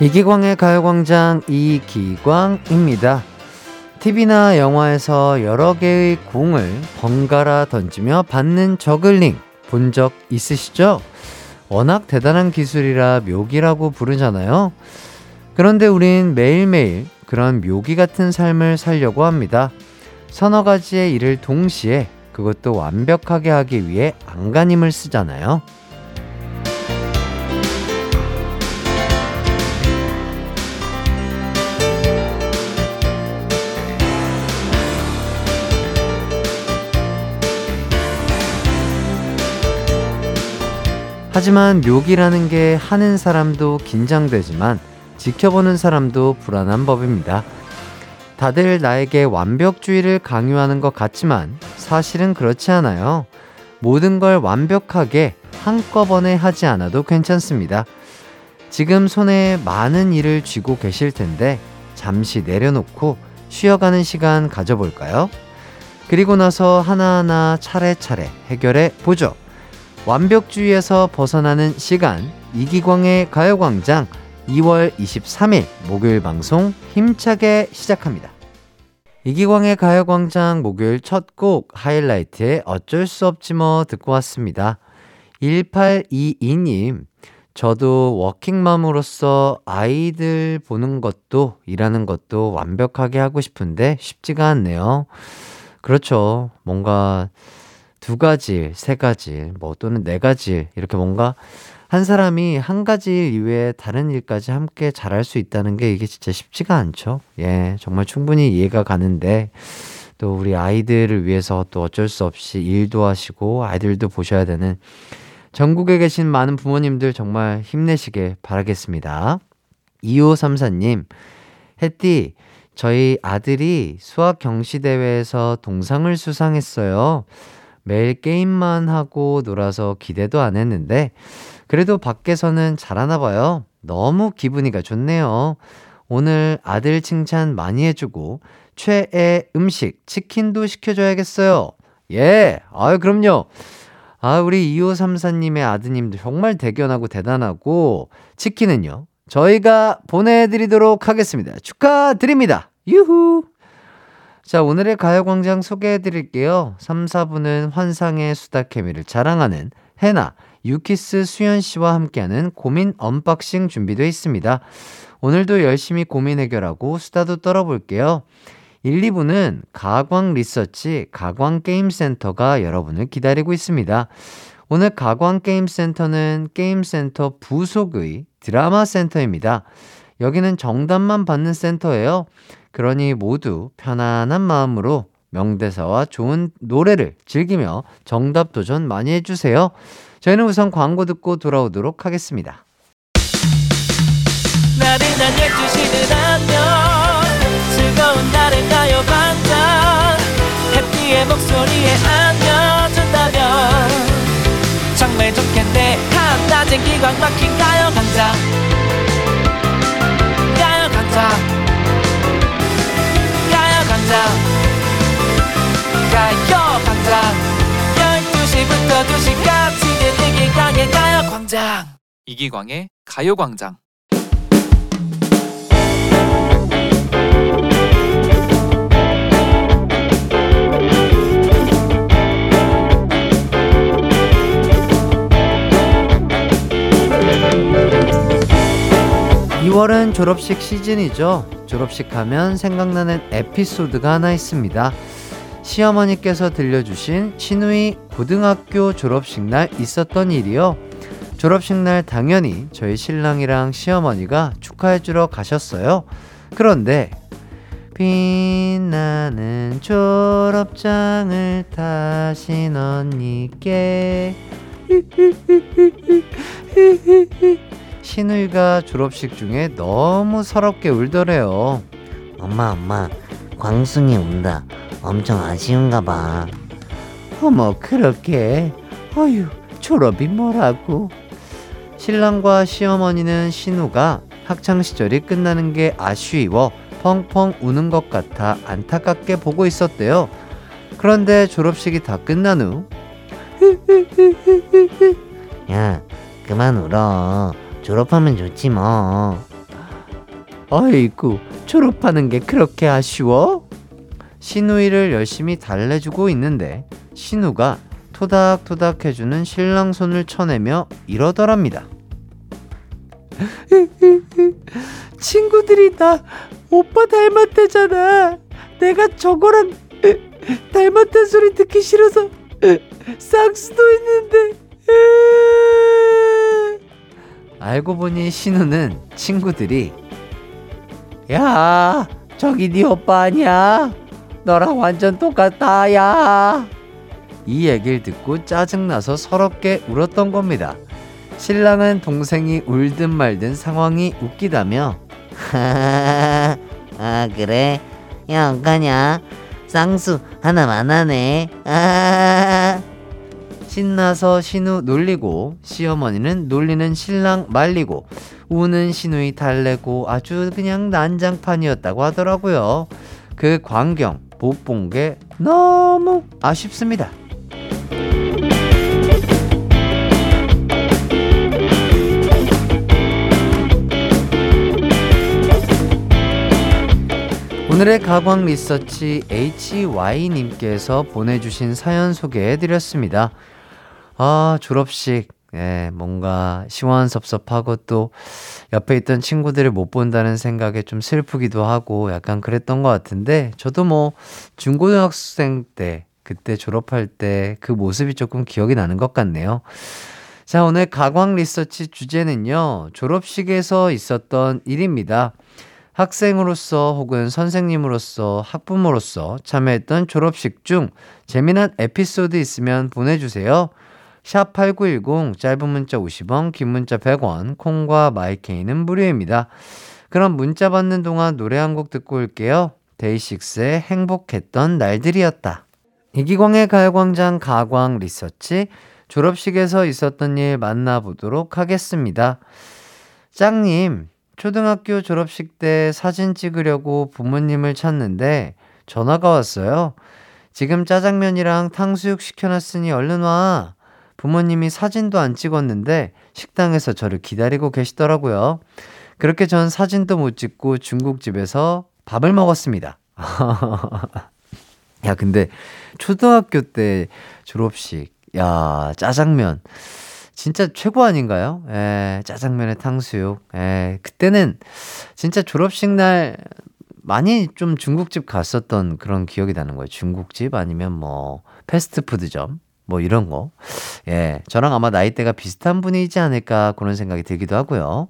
이기광의 가요광장 이기광입니다. TV나 영화에서 여러 개의 공을 번갈아 던지며 받는 저글링 본 적 있으시죠? 워낙 대단한 기술이라 묘기라고 부르잖아요. 그런데 우린 매일매일 그런 묘기 같은 삶을 살려고 합니다. 서너 가지의 일을 동시에 그것도 완벽하게 하기 위해 안간힘을 쓰잖아요. 하지만 묘기라는 게 하는 사람도 긴장되지만 지켜보는 사람도 불안한 법입니다. 다들 나에게 완벽주의를 강요하는 것 같지만 사실은 그렇지 않아요. 모든 걸 완벽하게 한꺼번에 하지 않아도 괜찮습니다. 지금 손에 많은 일을 쥐고 계실 텐데 잠시 내려놓고 쉬어가는 시간 가져볼까요? 그리고 나서 하나하나 차례차례 해결해 보죠. 완벽주의에서 벗어나는 시간 이기광의 가요광장 2월 23일 목요일 방송 힘차게 시작합니다. 이기광의 가요광장 목요일 첫 곡 하이라이트에 어쩔 수 없지 뭐 듣고 왔습니다. 1822님, 저도 워킹맘으로서 아이들 보는 것도 일하는 것도 완벽하게 하고 싶은데 쉽지가 않네요. 그렇죠. 뭔가 두 가지, 세 가지, 뭐 또는 네 가지 이렇게 뭔가 한 사람이 한 가지 일 이외에 다른 일까지 함께 잘할 수 있다는 게 이게 진짜 쉽지가 않죠. 예, 정말 충분히 이해가 가는데 또 우리 아이들을 위해서 또 어쩔 수 없이 일도 하시고 아이들도 보셔야 되는 전국에 계신 많은 부모님들 정말 힘내시길 바라겠습니다. 2534님, 햇띠, 저희 아들이 수학 경시대회에서 동상을 수상했어요. 매일 게임만 하고 놀아서 기대도 안 했는데, 그래도 밖에서는 잘하나 봐요. 너무 기분이가 좋네요. 오늘 아들 칭찬 많이 해주고, 최애 음식, 치킨도 시켜줘야겠어요. 예, 아유, 그럼요. 아, 우리 2534님의 아드님 도 정말 대견하고 대단하고, 치킨은요, 저희가 보내드리도록 하겠습니다. 축하드립니다. 유후! 자, 오늘의 가요광장 소개해 드릴게요. 3, 4부는 환상의 수다 케미를 자랑하는 혜나, 유키스 수현 씨와 함께하는 고민 unboxing 준비되어 있습니다. 오늘도 열심히 고민 해결하고 수다도 떨어볼게요. 1, 2부는 가광 리서치 가광 게임센터가 여러분을 기다리고 있습니다. 오늘 가광 게임센터는 게임센터 부속의 드라마 센터입니다. 여기는 정답만 받는 센터예요. 그러니 모두 편안한 마음으로 명대사와 좋은 노래를 즐기며 정답 도전 많이 해주세요. 저희는 우선 광고 듣고 돌아오도록 하겠습니다. 나른한 12시는 안녕 즐거운 날을 가요 반짝 해피의 목소리에 안겨준다면 정말 좋겠네 한낮엔 기광 막힌 가요 강장 가요광장 가요 광장 12시부터 2시까지 이기광의 가요광장. 이기광의 가요광장. 2월은 졸업식 시즌이죠. 졸업식 하면 생각나는 에피소드가 하나 있습니다. 시어머니께서 들려주신 신우이 고등학교 졸업식 날 있었던 일이요. 졸업식 날 당연히 저희 신랑이랑 시어머니가 축하해주러 가셨어요. 그런데 빛나는 졸업장을 타신 언니께 신우이가 졸업식 중에 너무 서럽게 울더래요. 엄마, 엄마, 광순이 운다. 엄청 아쉬운가 봐. 어머, 그렇게. 어휴, 졸업이 뭐라고. 신랑과 시어머니는 신우가 학창시절이 끝나는 게 아쉬워 펑펑 우는 것 같아 안타깝게 보고 있었대요. 그런데 졸업식이 다 끝난 후, 야, 그만 울어. 졸업하면 좋지 뭐. 어이구, 졸업하는 게 그렇게 아쉬워? 신우이를 열심히 달래주고 있는데 신우가 토닥토닥 해주는 신랑 손을 쳐내며 이러더랍니다. 친구들이 다 오빠 닮았대잖아. 내가 저거랑 닮았다는 소리 듣기 싫어서 쌍수도 했는데. 알고 보니 신우는 친구들이 야 저기 네 오빠 아니야 너랑 완전 똑같다 야이 얘기를 듣고 짜증나서 서럽게 울었던 겁니다 신랑은 동생이 울든 말든 상황이 웃기다며 아 그래? 야 어가냐? 쌍수 하나만 하네. 아 신나서 신우 놀리고 시어머니는 놀리는 신랑 말리고 우는 신우이 달래고 아주 그냥 난장판이었다고 하더라고요. 그 광경 못 본 게 너무 아쉽습니다. 오늘의 가광 리서치 HY님께서 보내주신 사연 소개해드렸습니다. 아, 졸업식. 예, 뭔가 시원섭섭하고 또 옆에 있던 친구들을 못 본다는 생각에 좀 슬프기도 하고 약간 그랬던 것 같은데 저도 뭐 중고등학생 때 그때 졸업할 때 그 모습이 조금 기억이 나는 것 같네요. 자, 오늘 가광 리서치 주제는요, 졸업식에서 있었던 일입니다. 학생으로서 혹은 선생님으로서 학부모로서 참여했던 졸업식 중 재미난 에피소드 있으면 보내주세요. 샵8910 짧은 문자 50원 긴 문자 100원 콩과 마이케이는 무료입니다. 그럼 문자 받는 동안 노래 한 곡 듣고 올게요. 데이식스의 행복했던 날들이었다. 이기광의 가요광장 가광 리서치 졸업식에서 있었던 일 만나보도록 하겠습니다. 짱님, 초등학교 졸업식 때 사진 찍으려고 부모님을 찾는데 전화가 왔어요. 지금 짜장면이랑 탕수육 시켜놨으니 얼른 와. 부모님이 사진도 안 찍었는데 식당에서 저를 기다리고 계시더라고요. 그렇게 전 사진도 못 찍고 중국집에서 밥을 먹었습니다. 야, 근데 초등학교 때 졸업식, 야, 짜장면. 진짜 최고 아닌가요? 에, 예, 짜장면에 탕수육. 에, 예, 그때는 진짜 졸업식 날 많이 좀 중국집 갔었던 그런 기억이 나는 거예요. 중국집 아니면 뭐 패스트푸드점 뭐 이런 거. 예, 저랑 아마 나이대가 비슷한 분이지 않을까 그런 생각이 들기도 하고요.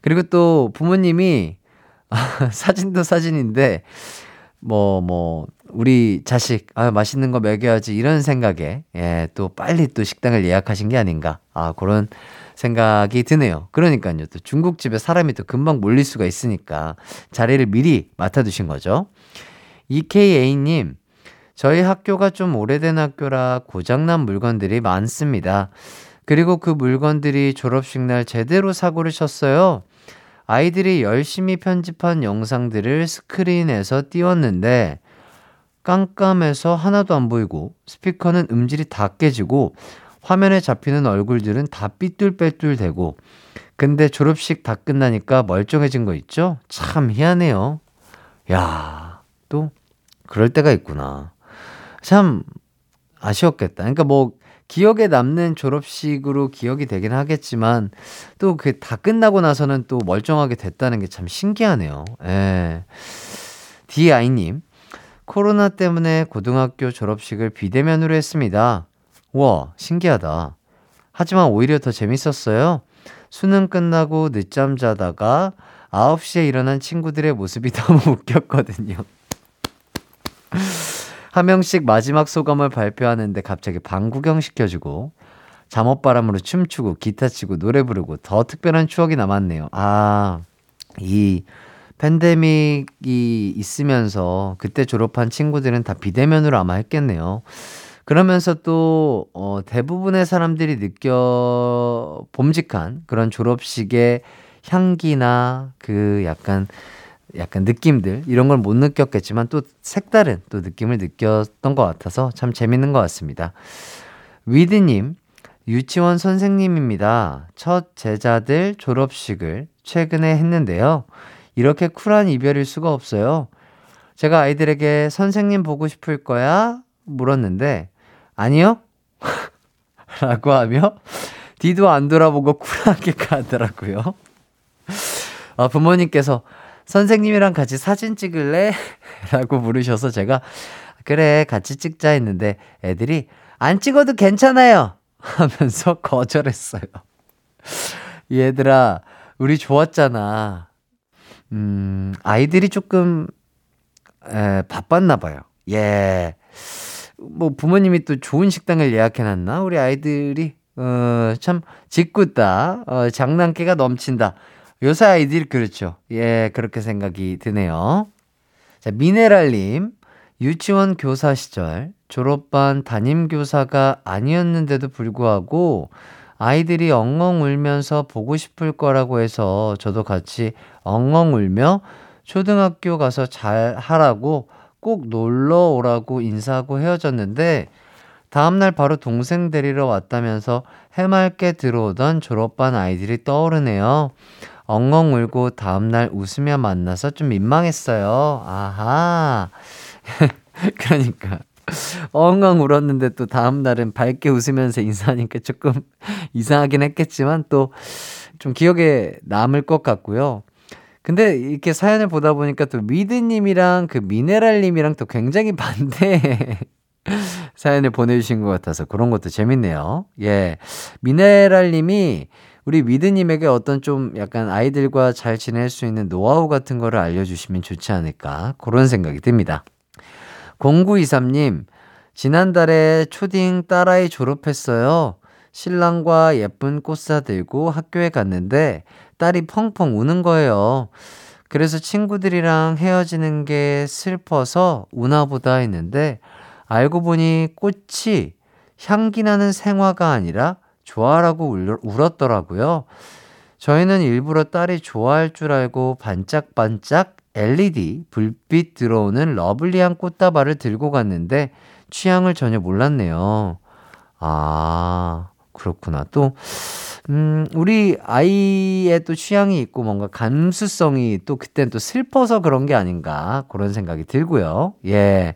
그리고 또 부모님이 사진도 사진인데 뭐, 뭐, 우리 자식, 아, 맛있는 거 먹여야지, 이런 생각에, 예, 또 빨리 또 식당을 예약하신 게 아닌가, 아, 그런 생각이 드네요. 그러니까요, 또 중국집에 사람이 또 금방 몰릴 수가 있으니까 자리를 미리 맡아 두신 거죠. EKA님, 저희 학교가 좀 오래된 학교라 고장난 물건들이 많습니다. 그리고 그 물건들이 졸업식 날 제대로 사고를 쳤어요. 아이들이 열심히 편집한 영상들을 스크린에서 띄웠는데 깜깜해서 하나도 안 보이고 스피커는 음질이 다 깨지고 화면에 잡히는 얼굴들은 다 삐뚤빼뚤 되고 근데 졸업식 다 끝나니까 멀쩡해진 거 있죠? 참 희한해요. 야, 또 그럴 때가 있구나. 참 아쉬웠겠다. 그러니까 뭐 기억에 남는 졸업식으로 기억이 되긴 하겠지만 또 그 다 끝나고 나서는 또 멀쩡하게 됐다는 게 참 신기하네요. 예. 디아이님, 코로나 때문에 고등학교 졸업식을 비대면으로 했습니다. 우와, 신기하다. 하지만 오히려 더 재밌었어요. 수능 끝나고 늦잠 자다가 9시에 일어난 친구들의 모습이 너무 웃겼거든요. 한 명씩 마지막 소감을 발표하는데 갑자기 방 구경 시켜주고 잠옷바람으로 춤추고 기타 치고 노래 부르고 더 특별한 추억이 남았네요. 아, 이 팬데믹이 있으면서 그때 졸업한 친구들은 다 비대면으로 아마 했겠네요. 그러면서 또, 어, 대부분의 사람들이 느껴 봄직한 그런 졸업식의 향기나 그 약간 약간 느낌들 이런 걸 못 느꼈겠지만 또 색다른 또 느낌을 느꼈던 것 같아서 참 재밌는 것 같습니다. 위드님 유치원 선생님입니다. 첫 제자들 졸업식을 최근에 했는데요. 이렇게 쿨한 이별일 수가 없어요. 제가 아이들에게 선생님 보고 싶을 거야? 물었는데, 아니요? 라고 하며, 뒤도 안 돌아보고 쿨하게 가더라고요. 아, 부모님께서 선생님이랑 같이 사진 찍을래? 라고 물으셔서 제가, 그래, 같이 찍자 했는데 애들이, 안 찍어도 괜찮아요! 하면서 거절했어요. 얘들아, 우리 좋았잖아. 음, 아이들이 조금, 에, 바빴나 봐요. 예. 뭐 부모님이 또 좋은 식당을 예약해놨나? 우리 아이들이, 어, 참, 짓궂다. 어, 장난기가 넘친다. 요새 아이들이 그렇죠. 예, 그렇게 생각이 드네요. 자, 미네랄님. 유치원 교사 시절 졸업반 담임교사가 아니었는데도 불구하고 아이들이 엉엉 울면서 보고 싶을 거라고 해서 저도 같이 엉엉 울며 초등학교 가서 잘 하라고 꼭 놀러 오라고 인사하고 헤어졌는데 다음날 바로 동생 데리러 왔다면서 해맑게 들어오던 졸업반 아이들이 떠오르네요. 엉엉 울고 다음날 웃으며 만나서 좀 민망했어요. 아하. 그러니까. 엉엉 울었는데 또 다음날은 밝게 웃으면서 인사하니까 조금 이상하긴 했겠지만 또 좀 기억에 남을 것 같고요. 근데 이렇게 사연을 보다 보니까 또 미드님이랑 그 미네랄님이랑 또 굉장히 반대 사연을 보내주신 것 같아서 그런 것도 재밌네요. 예. 미네랄님이 우리 미드님에게 어떤 좀 약간 아이들과 잘 지낼 수 있는 노하우 같은 거를 알려주시면 좋지 않을까. 그런 생각이 듭니다. 0923님, 지난달에 초딩 딸아이 졸업했어요. 신랑과 예쁜 꽃 사 들고 학교에 갔는데 딸이 펑펑 우는 거예요. 그래서 친구들이랑 헤어지는 게 슬퍼서 우나보다 했는데 알고 보니 꽃이 향기 나는 생화가 아니라 좋아라고 울었더라고요. 저희는 일부러 딸이 좋아할 줄 알고 반짝반짝 LED 불빛 들어오는 러블리한 꽃다발을 들고 갔는데 취향을 전혀 몰랐네요. 아, 그렇구나. 또, 음, 우리 아이의 또 취향이 있고 뭔가 감수성이 또 그땐 또 슬퍼서 그런 게 아닌가 그런 생각이 들고요. 예.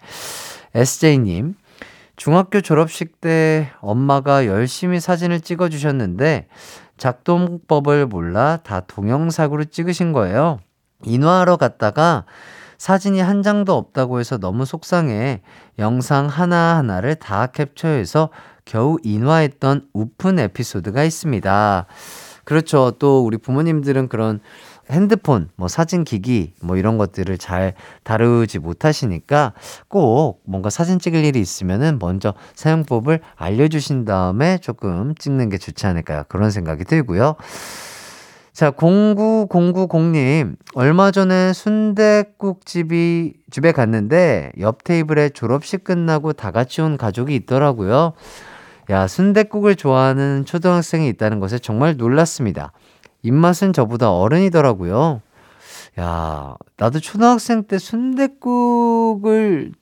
SJ님, 중학교 졸업식 때 엄마가 열심히 사진을 찍어 주셨는데 작동법을 몰라 다 동영상으로 찍으신 거예요. 인화하러 갔다가 사진이 한 장도 없다고 해서 너무 속상해 영상 하나하나를 다 캡처해서 겨우 인화했던 우픈 에피소드가 있습니다. 그렇죠. 또 우리 부모님들은 그런 핸드폰, 뭐 사진기기, 뭐 이런 것들을 잘 다루지 못하시니까 꼭 뭔가 사진 찍을 일이 있으면은 먼저 사용법을 알려주신 다음에 조금 찍는 게 좋지 않을까요? 그런 생각이 들고요. 자, 09090님, 얼마 전에 순대국집이, 집에 갔는데 옆 테이블에 졸업식 끝나고 다 같이 온 가족이 있더라고요. 야, 순대국을 좋아하는 초등학생이 있다는 것에 정말 놀랐습니다. 입맛은 저보다 어른이더라고요. 야, 나도 초등학생 때 순대국을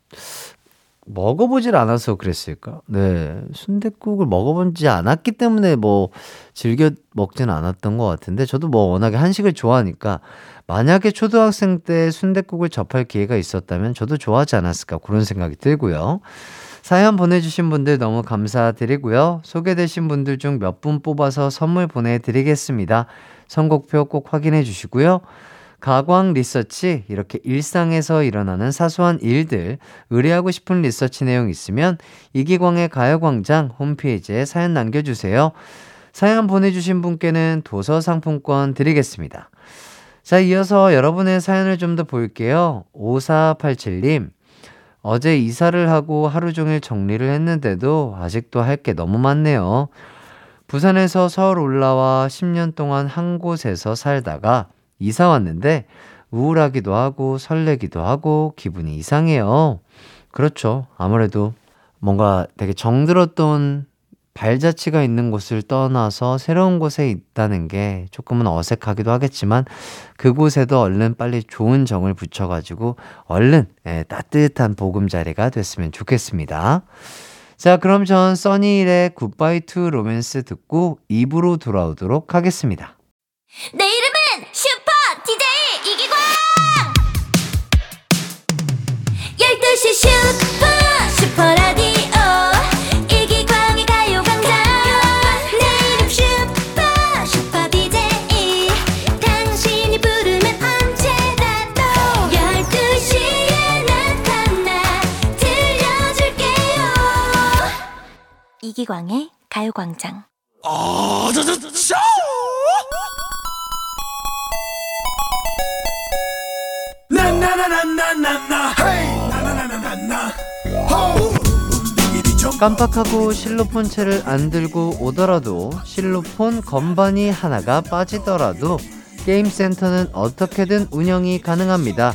먹어보질 않아서 그랬을까? 네. 순대국을 먹어본지 않았기 때문에 뭐 즐겨 먹지는 않았던 것 같은데 저도 뭐 워낙에 한식을 좋아하니까 만약에 초등학생 때 순대국을 접할 기회가 있었다면 저도 좋아하지 않았을까 그런 생각이 들고요. 사연 보내주신 분들 너무 감사드리고요. 소개되신 분들 중 몇 분 뽑아서 선물 보내드리겠습니다. 선곡표 꼭 확인해 주시고요. 가광 리서치 이렇게 일상에서 일어나는 사소한 일들 의뢰하고 싶은 리서치 내용 있으면 이기광의 가요광장 홈페이지에 사연 남겨주세요. 사연 보내주신 분께는 도서 상품권 드리겠습니다. 자, 이어서 여러분의 사연을 좀 더 볼게요. 5487님. 어제 이사를 하고 하루 종일 정리를 했는데도 아직도 할 게 너무 많네요. 부산에서 서울 올라와 10년 동안 한 곳에서 살다가 이사 왔는데 우울하기도 하고 설레기도 하고 기분이 이상해요. 그렇죠. 아무래도 뭔가 되게 정들었던 발자취가 있는 곳을 떠나서 새로운 곳에 있다는 게 조금은 어색하기도 하겠지만 그곳에도 얼른 빨리 좋은 정을 붙여가지고 얼른 예, 따뜻한 보금자리가 됐으면 좋겠습니다. 자, 그럼 전 써니힐의 Goodbye to Romance 듣고 2부로 돌아오도록 하겠습니다. 내 이름은 슈퍼 DJ 이기광! 12시 슈 이기광의 가요광장 깜빡하고 실로폰 채를 안 들고 오더라도 실로폰 건반이 하나가 빠지더라도 게임 센터는 어떻게든 운영이 가능합니다.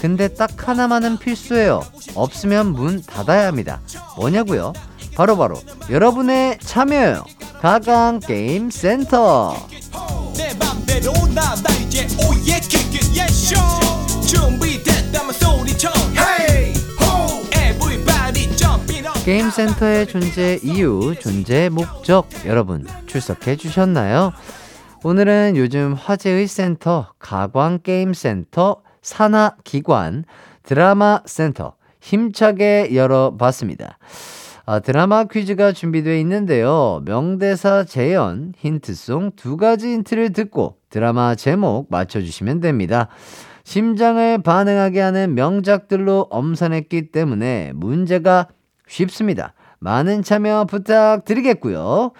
근데 딱 하나만은 필수예요. 없으면 문 닫아야 합니다. 뭐냐고요? 바로 바로 여러분의 참여요. 가강 게임 센터. 게임 센터의 존재 이유, 존재 목적 여러분 출석해 주셨나요? 오늘은 요즘 화제의 센터 가광 게임 센터 산하 기관 드라마 센터 힘차게 열어봤습니다. 아, 드라마 퀴즈가 준비되어 있는데요. 명대사 재연, 힌트송 두 가지 힌트를 듣고 드라마 제목 맞춰주시면 됩니다. 심장을 반응하게 하는 명작들로 엄선했기 때문에 문제가 쉽습니다. 많은 참여 부탁드리겠고요.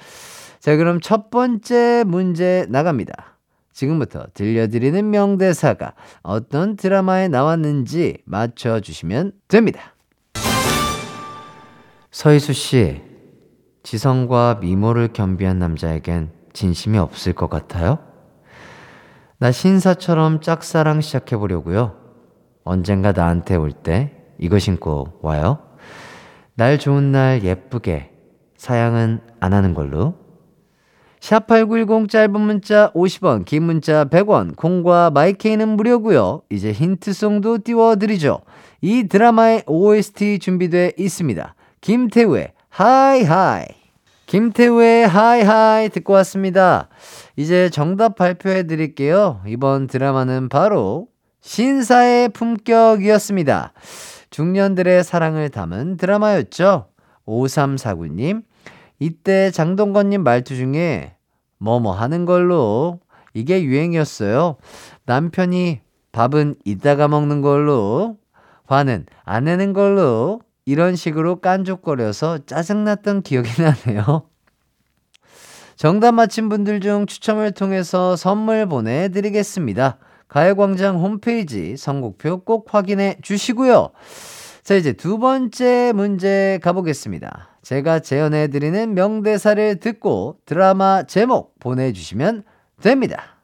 자, 그럼 첫 번째 문제 나갑니다. 지금부터 들려드리는 명대사가 어떤 드라마에 나왔는지 맞춰주시면 됩니다. 서희수 씨, 지성과 미모를 겸비한 남자에겐 진심이 없을 것 같아요? 나 신사처럼 짝사랑 시작해보려고요. 언젠가 나한테 올 때 이거 신고 와요. 날 좋은 날 예쁘게 사양은 안 하는 걸로. 샵8910 짧은 문자 50원, 긴 문자 100원, 콩과 my K는 무료고요. 이제 힌트송도 띄워드리죠. 이 드라마의 OST 준비돼 있습니다. 김태우의 High High. 김태우의 High High 듣고 왔습니다. 이제 정답 발표해 드릴게요. 이번 드라마는 바로 신사의 품격이었습니다. 중년들의 사랑을 담은 드라마였죠. 5349님, 이때 장동건님 말투 중에 뭐뭐 하는 걸로 이게 유행이었어요. 남편이 밥은 이따가 먹는 걸로 화는 안 내는 걸로 이런 식으로 깐족거려서 짜증났던 기억이 나네요. 정답 맞힌 분들 중 추첨을 통해서 선물 보내드리겠습니다. 가요광장 홈페이지 선곡표 꼭 확인해 주시고요. 자, 이제 두 번째 문제 가보겠습니다. 제가 재현해드리는 명대사를 듣고 드라마 제목 보내주시면 됩니다.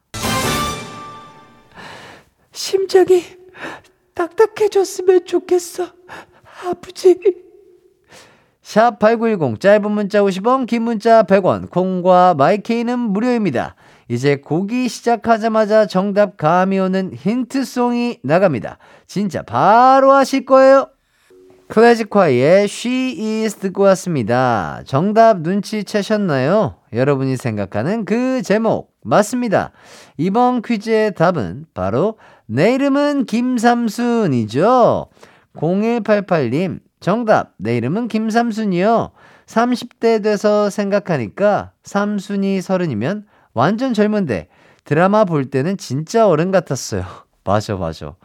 심장이 딱딱해졌으면 좋겠어. 아프지? 샵8910 짧은 문자 50원 긴 문자 100원 콩과 마이케이는 무료입니다. 이제 곡이 시작하자마자 정답 감이 오는 힌트송이 나갑니다. 진짜 바로 하실 거예요. 클래식콰이의 She Is 듣고 왔습니다. 정답 눈치채셨나요? 여러분이 생각하는 그 제목 맞습니다. 이번 퀴즈의 답은 바로 내 이름은 김삼순이죠. 0188님 정답 내 이름은 김삼순이요. 30대 돼서 생각하니까 삼순이 서른이면 완전 젊은데 드라마 볼 때는 진짜 어른 같았어요. 맞아 맞아.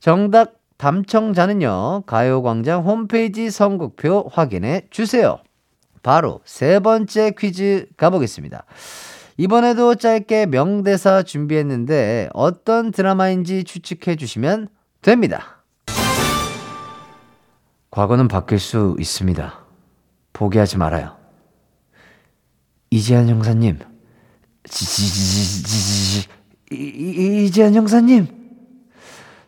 정답 담청자는요, 가요광장 홈페이지 선곡표 확인해 주세요. 바로 세 번째 퀴즈 가보겠습니다. 이번에도 짧게 명대사 준비했는데 어떤 드라마인지 추측해 주시면 됩니다. 과거는 바뀔 수 있습니다. 포기하지 말아요. 이재한 형사님, 이재한 형사님.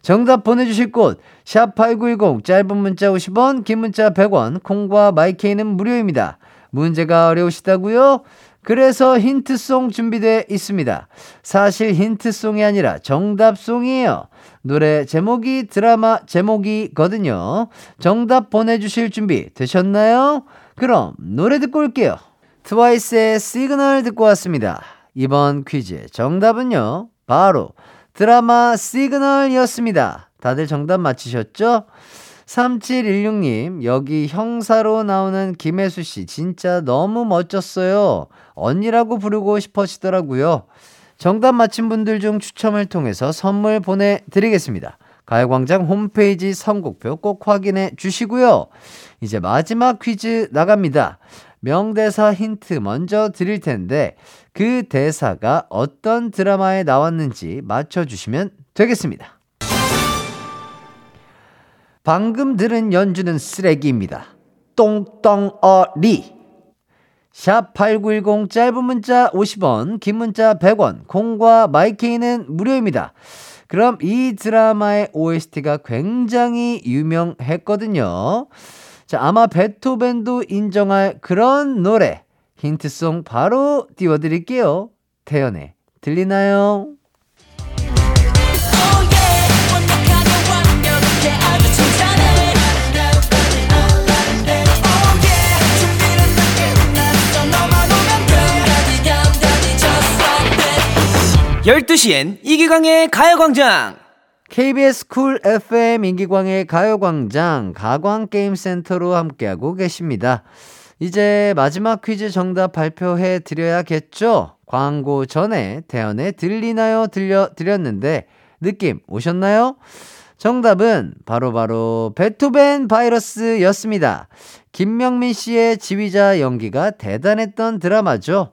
정답 보내주실 곳, 샵8910, 짧은 문자 50원, 긴 문자 100원, 콩과 마이케이는 무료입니다. 문제가 어려우시다고요? 그래서 힌트송 준비되어 있습니다. 사실 힌트송이 아니라 정답송이에요. 노래 제목이 드라마 제목이거든요. 정답 보내주실 준비 되셨나요? 그럼 노래 듣고 올게요. 트와이스의 시그널 듣고 왔습니다. 이번 퀴즈의 정답은요. 바로 드라마 시그널이었습니다. 다들 정답 맞히셨죠? 3716님, 여기 형사로 나오는 김혜수 씨, 진짜 너무 멋졌어요. 언니라고 부르고 싶어지더라고요. 정답 맞힌 분들 중 추첨을 통해서 선물 보내드리겠습니다. 가요광장 홈페이지 선곡표 꼭 확인해 주시고요. 이제 마지막 퀴즈 나갑니다. 명대사 힌트 먼저 드릴 텐데 그 대사가 어떤 드라마에 나왔는지 맞춰주시면 되겠습니다. 방금 들은 연주는 쓰레기입니다. 똥덩어리. 샵8910 짧은 문자 50원, 긴 문자 100원, 콩과 마이케이는 무료입니다. 그럼 이 드라마의 OST가 굉장히 유명했거든요. 자, 아마 베토벤도 인정할 그런 노래. 힌트송 바로 띄워드릴게요. 태연의 들리나요? 열두 시엔 이기광의 가요광장 KBS Cool FM 이기광의 가요광장 가광게임센터로 함께하고 계십니다. 이제 마지막 퀴즈 정답 발표해 드려야겠죠? 광고 전에 태연의 들리나요? 들려 드렸는데 느낌 오셨나요? 정답은 바로 바로 베토벤 바이러스였습니다. 김명민 씨의 지휘자 연기가 대단했던 드라마죠.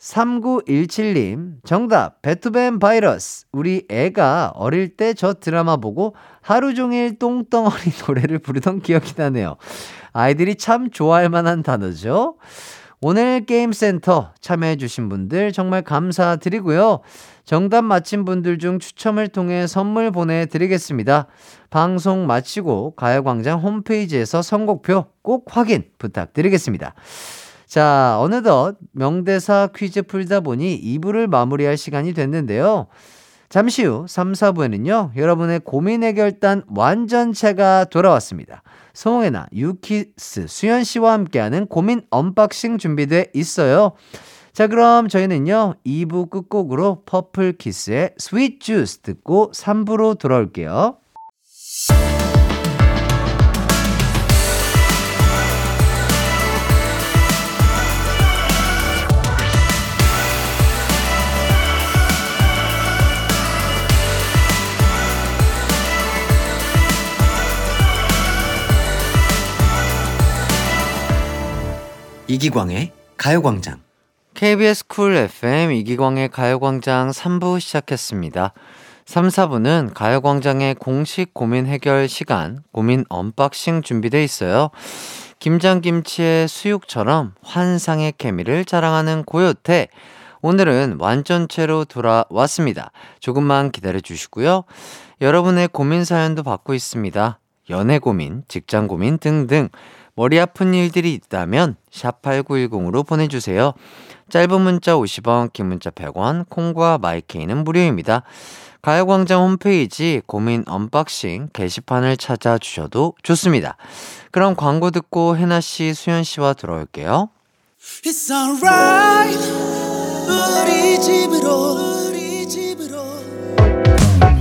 3917님, 정답, 베토벤 바이러스. 우리 애가 어릴 때 저 드라마 보고 하루 종일 똥덩어리 노래를 부르던 기억이 나네요. 아이들이 참 좋아할 만한 단어죠. 오늘 게임센터 참여해주신 분들 정말 감사드리고요. 정답 맞힌 분들 중 추첨을 통해 선물 보내드리겠습니다. 방송 마치고 가요광장 홈페이지에서 선곡표 꼭 확인 부탁드리겠습니다. 자, 어느덧 명대사 퀴즈 풀다 보니 2부를 마무리할 시간이 됐는데요. 잠시 후 3, 4부에는요, 여러분의 고민 해결단 완전체가 돌아왔습니다. 송혜나, 유키스, 수현 씨와 함께하는 고민 unboxing 준비돼 있어요. 자, 그럼 저희는요, 2부 끝곡으로 퍼플 키스의 스윗 주스 듣고 3부로 돌아올게요. 이기광의 가요광장 KBS Cool FM 이기광의 가요광장 3부 시작했습니다. 3, 4부는 가요광장의 공식 고민 해결 시간, 고민 unboxing 준비돼 있어요. 김장김치의 수육처럼 환상의 케미를 자랑하는 고요태. 오늘은 완전체로 돌아왔습니다. 조금만 기다려 주시고요. 여러분의 고민 사연도 받고 있습니다. 연애 고민, 직장 고민 등등. 머리 아픈 일들이 있다면 샵8910으로 보내주세요. 짧은 문자 50원, 긴 문자 100원, 콩과 my K는 무료입니다. 가요광장 홈페이지 고민 unboxing 게시판을 찾아주셔도 좋습니다. 그럼 광고 듣고 혜나씨, 수현씨와 돌아올게요.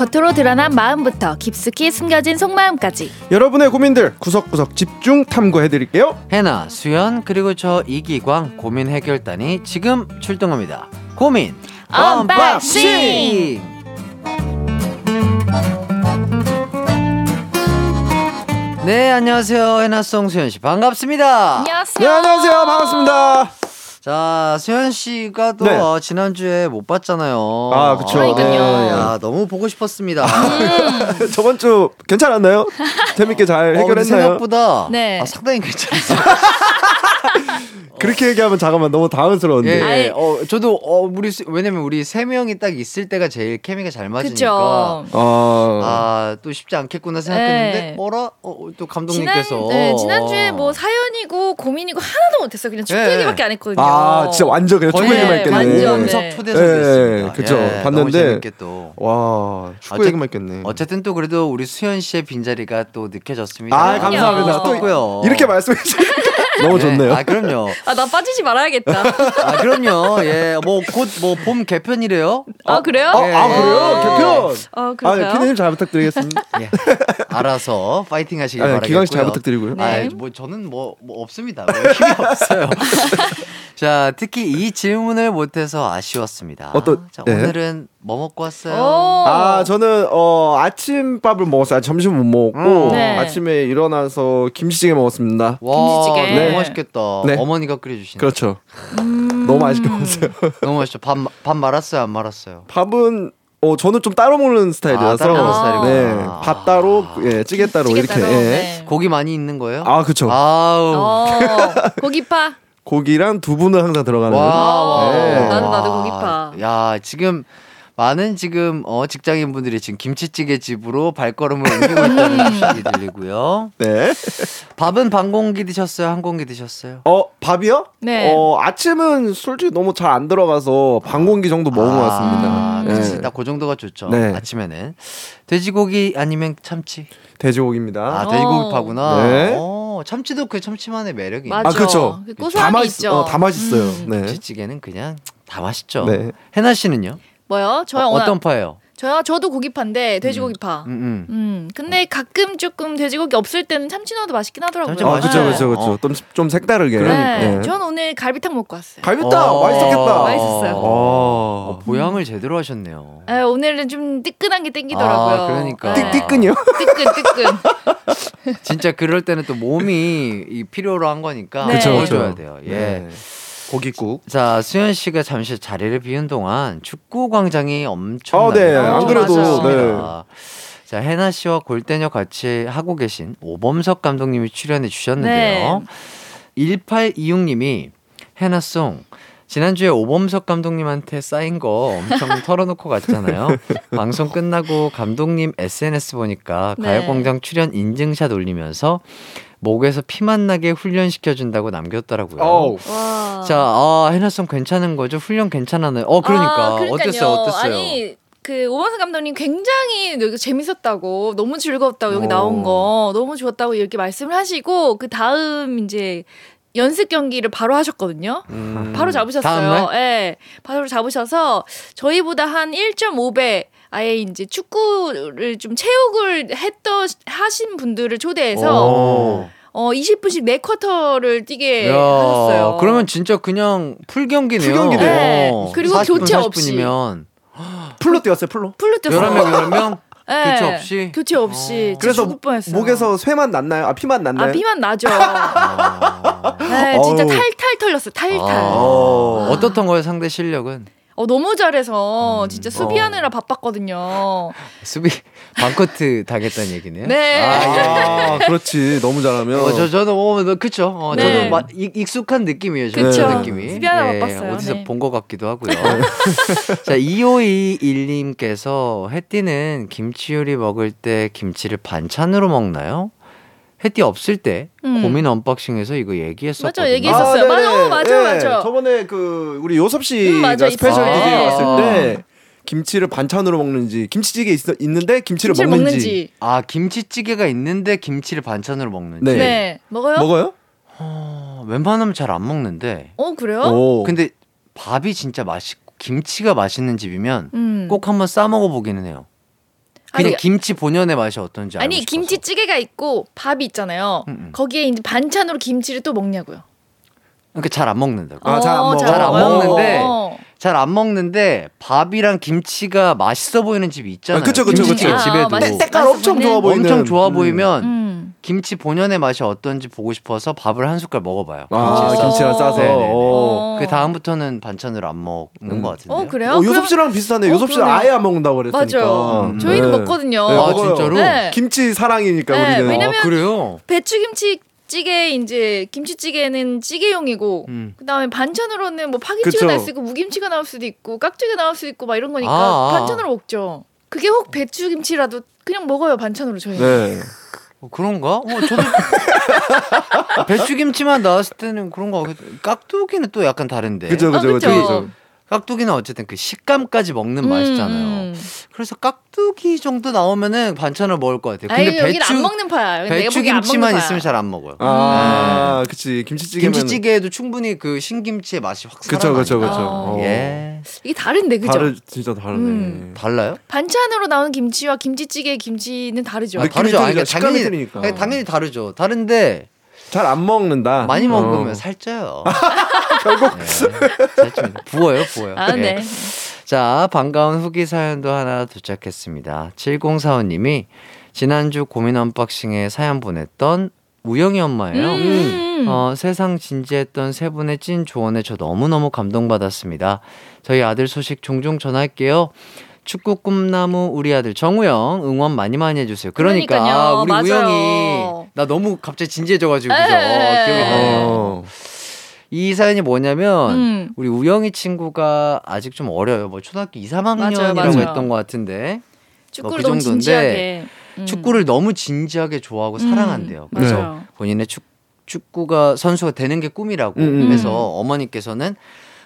겉으로 드러난 마음부터 깊숙이 숨겨진 속마음까지 여러분의 고민들 구석구석 집중 탐구해드릴게요. 혜나, 수현, 그리고 저 이기광 고민 해결단이 지금 출동합니다. 고민 unboxing! 네, 안녕하세요. 혜나송 수현 씨. 반갑습니다. 안녕하세요. 네 안녕하세요 반갑습니다. 자, 수현 씨가 또 네. 어, 지난주에 못 봤잖아요. 아, 그쵸. 그러니까요. 네, 야, 너무 보고 싶었습니다. 저번 주 괜찮았나요? 재밌게 잘 어, 근데 해결했나요? 생각보다 네. 아, 상당히 괜찮았어요. 그렇게 얘기하면 잠깐만 너무 당황스러운데. 예. 예. 어, 저도 어 우리 수- 왜냐면 우리 세 명이 딱 있을 때가 제일 케미가 잘 맞으니까. 그쵸. 아, 아, 또 쉽지 않겠구나 생각했는데 네. 뭐라? 어, 또 지난, 감독님께서 네, 지난주에 뭐 사연이고 고민이고 하나도 못했어요. 그냥 축구 예. 얘기밖에 안 했거든요. 아, 진짜 완전 그냥 축구 얘기만 네, 했겠네. 완전, 네. 초대석이었습니다. 예, 그쵸. 예, 너무 봤는데 재밌게 또. 와, 축구 어쨌- 얘기만 했겠네. 어쨌든 또 그래도 우리 수현 씨의 빈자리가 또 느껴졌습니다. 아, 감사합니다. 또 고요 이렇게 말씀해 주시니까 너무 좋네요. 아, 그럼요. 아, 나 빠지지 말아야겠다. 아, 그럼요. 예, 뭐 곧 뭐 봄 개편이래요. 아, 그래요? 아, 아, 그래요? 어. 개편. 아, 아, 그럴까요? 피디님 잘 부탁드리겠습니다. 예. 알아서 파이팅 하시길 아, 바라겠고요. 기광 씨잘 부탁드리고요. 네. 아, 뭐 저는 뭐, 뭐 없습니다. 뭐 힘이 없어요. 자, 특히 이 질문을 못해서 아쉬웠습니다. 어떤- 자, 네. 오늘은 뭐 먹고 왔어요? 오. 아, 저는 어 아침밥을 먹었어요. 점심 못 먹고 음. 네. 아침에 일어나서 김치찌개 먹었습니다. 와, 김치찌개. 너무 네. 맛있겠다. 네. 어머니가 끓여주신. 그렇죠. 음. 너무 맛있게 먹었어요. 너무 맛있죠. 밥, 밥 말았어요, 안 말았어요? 밥은 어 저는 좀 따로 먹는 스타일이라서 아, 따로 먹는 스타일이구나. 네, 밥 따로, 예, 찌개 따로 찌개 이렇게. 따로, 예. 네. 고기 많이 있는 거예요? 아, 그쵸. 아우. 어, 고기파. 고기랑 두부는 항상 들어가는. 와, 와. 네. 나도, 나도 고기파. 야, 지금 많은 지금 어 직장인 분들이 지금 김치찌개 집으로 발걸음을 옮기고 있다는 소식이 들리고요. 네. 밥은 반 공기 드셨어요? 한 공기 드셨어요? 어 밥이요? 네. 어 아침은 솔직히 너무 잘 안 들어가서 반 공기 정도 먹은 것 같습니다. 아, 그치. 네. 딱그 정도가 좋죠. 네. 아침에는 돼지고기 아니면 참치. 돼지고기입니다. 아, 어. 돼지고기 파구나. 네. 어, 참치도 그 참치만의 매력이. 맞아. 아 그렇죠. 그다 고소함이 맛있, 있죠. 어, 다 맛있어요. 음. 네. 김치찌개는 그냥 다 맛있죠. 네. 해나 씨는요? 뭐요? 저요 어, 오늘 어떤 파예요? 저요 저도 고기파인데 돼지고기파. 음. 음, 음. 근데 가끔 조금 돼지고기 없을 때는 참치 넣어도 맛있긴 하더라고요. 참치 아. 그렇죠 네. 그렇죠 그렇죠. 어. 좀, 좀 색다르게. 그러니까. 네. 네. 전 오늘 갈비탕 먹고 왔어요. 갈비탕 어. 맛있었겠다. 맛있었어요. 어, 어. 보양을 제대로 하셨네요. 에, 오늘은 좀 뜨끈한 게 땡기더라고요. 아, 그러니까. 네. 띠끈요? 뜨끈 뜨끈. 진짜 그럴 때는 또 몸이 이 필요로 한 거니까 네. 그쵸, 그쵸. 보여줘야 돼요. 예. 네. 고깃국. 자 수현 씨가 잠시 자리를 비운 동안 축구 광장이 엄청 아, 네. 안 그래도, 네. 자 해나 씨와 골대녀 같이 하고 계신 오범석 감독님이 출연해 주셨는데요. 1826님이 해나송 지난주에 오범석 감독님한테 쌓인 거 엄청 털어놓고 갔잖아요. 방송 끝나고 감독님 SNS 보니까 네. 가요광장 출연 인증샷 올리면서 목에서 피만 나게 훈련시켜준다고 남겼더라고요. 와. 자, 아, 해나송 괜찮은 거죠? 훈련 괜찮았나요? 어, 그러니까. 아. 어땠어요? 어땠어요? 아니 그 오범석 감독님 굉장히 여기 재밌었다고 너무 즐겁다고 여기 어. 나온 거 너무 좋았다고 이렇게 말씀을 하시고 그 다음 이제 연습 경기를 바로 하셨거든요. 음, 바로 잡으셨어요. 예. 바로 잡으셔서 저희보다 한 1.5배 아예 이제 축구를 좀 체육을 했던 하신 분들을 초대해서 오. 어 20분씩 네 쿼터를 뛰게 야, 하셨어요. 그러면 진짜 그냥 full 경기네요. full 경기네요. 네. 어, 그리고 40분, 교체 없이. 40분이면 full로 뛰었어요 full로. full로 뛰었어요. 11명, 11명? 예. 교체 없이? 교체 없이. 어. 그래서. 목에서 쇠맛 났나요? 아 피맛 났나요? 아 피맛 나죠. 아. 네, 진짜. 탈탈 털렸어요. 탈탈. 아. 어. 어떻던 거예요, 상대 실력은? 어 너무 잘해서 음. 진짜 수비하느라 바빴거든요. 수비, 반코트 당했다는 얘기네요? 네. 아, 그렇지 너무 잘하면. 어, 저, 저는, 어, 너, 그쵸. 어, 네. 저도 막 익- 익숙한 느낌이에요, 저는 그쵸. 그 느낌이. 수비하느라 바빴어요. 어디서 네. 본것 같기도 하고요. 자, 2521님께서 혜띠는 김치 요리 먹을 때 김치를 반찬으로 먹나요? 혜띠 없을 때 음. 고민 unboxing에서 이거 얘기했었거든요. 맞아, 얘기했었어요. 네네. 맞아, 맞아, 예, 맞아. 저번에 그 우리 요섭 씨가 음, 맞아, special 있었어. DJ 아. 왔을 때 김치를 반찬으로 먹는지 김치찌개 있, 있는데 김치를, 김치를 먹는지, 먹는지. 아, 김치찌개가 있는데 김치를 반찬으로 먹는지. 네. 네. 먹어요? 먹어요? 어, 웬만하면 잘 안 먹는데. 어 그래요? 오. 근데 밥이 진짜 맛있고 김치가 맛있는 집이면 음. 꼭 한번 싸 먹어 보기는 해요. 그냥 아니, 김치 본연의 맛이 어떤지 알고 아니 싶어서. 김치찌개가 있고 밥이 있잖아요. 음, 음. 거기에 이제 반찬으로 김치를 또 먹냐고요. 그러니까 잘 안 먹는다고. 아, 잘안 먹어. 잘안 먹어요? 먹는데 어. 잘안 먹는데 밥이랑 김치가 맛있어 보이는 집이 있잖아요. 아, 그쵸, 그쵸, 그쵸. 집에도 아, 색깔 엄청? 좋아 보이는 엄청 좋아 음. 보이면 음. 김치 본연의 맛이 어떤지 보고 싶어서 밥을 한 숟갈 먹어봐요. 아. 김치랑 싸서. 어. 그 다음부터는 반찬으로 안 먹는 음. 것 같은데. 어 그래요? 어, 요섭 씨랑 비슷하네. 어, 요섭 씨는. 아예 안 먹는다고 그랬으니까. 맞아요. 음. 저희는 네. 먹거든요. 네, 아 먹어요. 진짜로? 네. 김치 사랑이니까 네, 우리는. 왜냐면- 아, 그래요? 배추김치 찌개 이제 김치찌개는 찌개용이고 음. 그다음에 반찬으로는 뭐 파김치가. 나올 수도 있고 무김치가 나올 수도 있고 깍두기가 나올 수도 있고 막 이런 거니까 아, 아. 반찬으로 먹죠. 그게 혹 배추김치라도 그냥 먹어요 반찬으로 저희. 는 네. 어, 그런가? 어, 저도 배추김치만 나왔을 때는 그런 거 같- 깍두기는 또 약간 다른데. 그죠, 아, 그죠. 그죠, 그죠. 깍두기는 어쨌든 그 식감까지 먹는 맛이잖아요. 그래서 깍두기 정도 나오면은 반찬을 먹을 것 같아요. 아니 근데 여기는 배추 안 먹는 파야. 배추 김치만 파야. 있으면 잘 안 먹어요. 아, 그치. 김치찌개면. 김치찌개에도 충분히 그 신김치의 맛이 확 그쵸, 살아나니까. 그쵸, 그쵸. 어. 어. 예. 이게 다른데 그죠? 다르, 진짜 다르네. 음. 달라요? 반찬으로 나오는 김치와 김치찌개 김치는 다르죠. 아, 다르죠. 아니. 그러니까 당연히. 아니, 당연히 다르죠. 다른데 잘 안 먹는다. 많이 어. 먹으면 살쪄요. 결국 살찝니다. 부어요, 부어요. 아, 네. 예. 자, 반가운 후기 사연도 하나 도착했습니다. 7045님이 지난주 고민 언박싱에 사연 보냈던 우영이 엄마예요. 음. 어, 세상 진지했던 세 분의 찐 조언에 저 너무너무 감동받았습니다. 저희 아들 소식 종종 전할게요. 축구 꿈나무 우리 아들 정우영 응원 많이 많이 해주세요. 그러니까 그러니까요. 우리 맞아요. 우영이 나 너무 갑자기 진지해져가지고 그죠? 에. 기억이 나요. 어. 이 사연이 뭐냐면 음. 우리 우영이 친구가 아직 좀 어려요. 뭐 초등학교 2, 3학년이라고 맞아요. 했던 것 같은데 축구를 그 너무 정도인데 진지하게. 음. 축구를 너무 진지하게 좋아하고 음, 사랑한대요. 네. 맞아요. 본인의 축, 축구가 선수가 되는 게 꿈이라고 음, 음. 해서 어머니께서는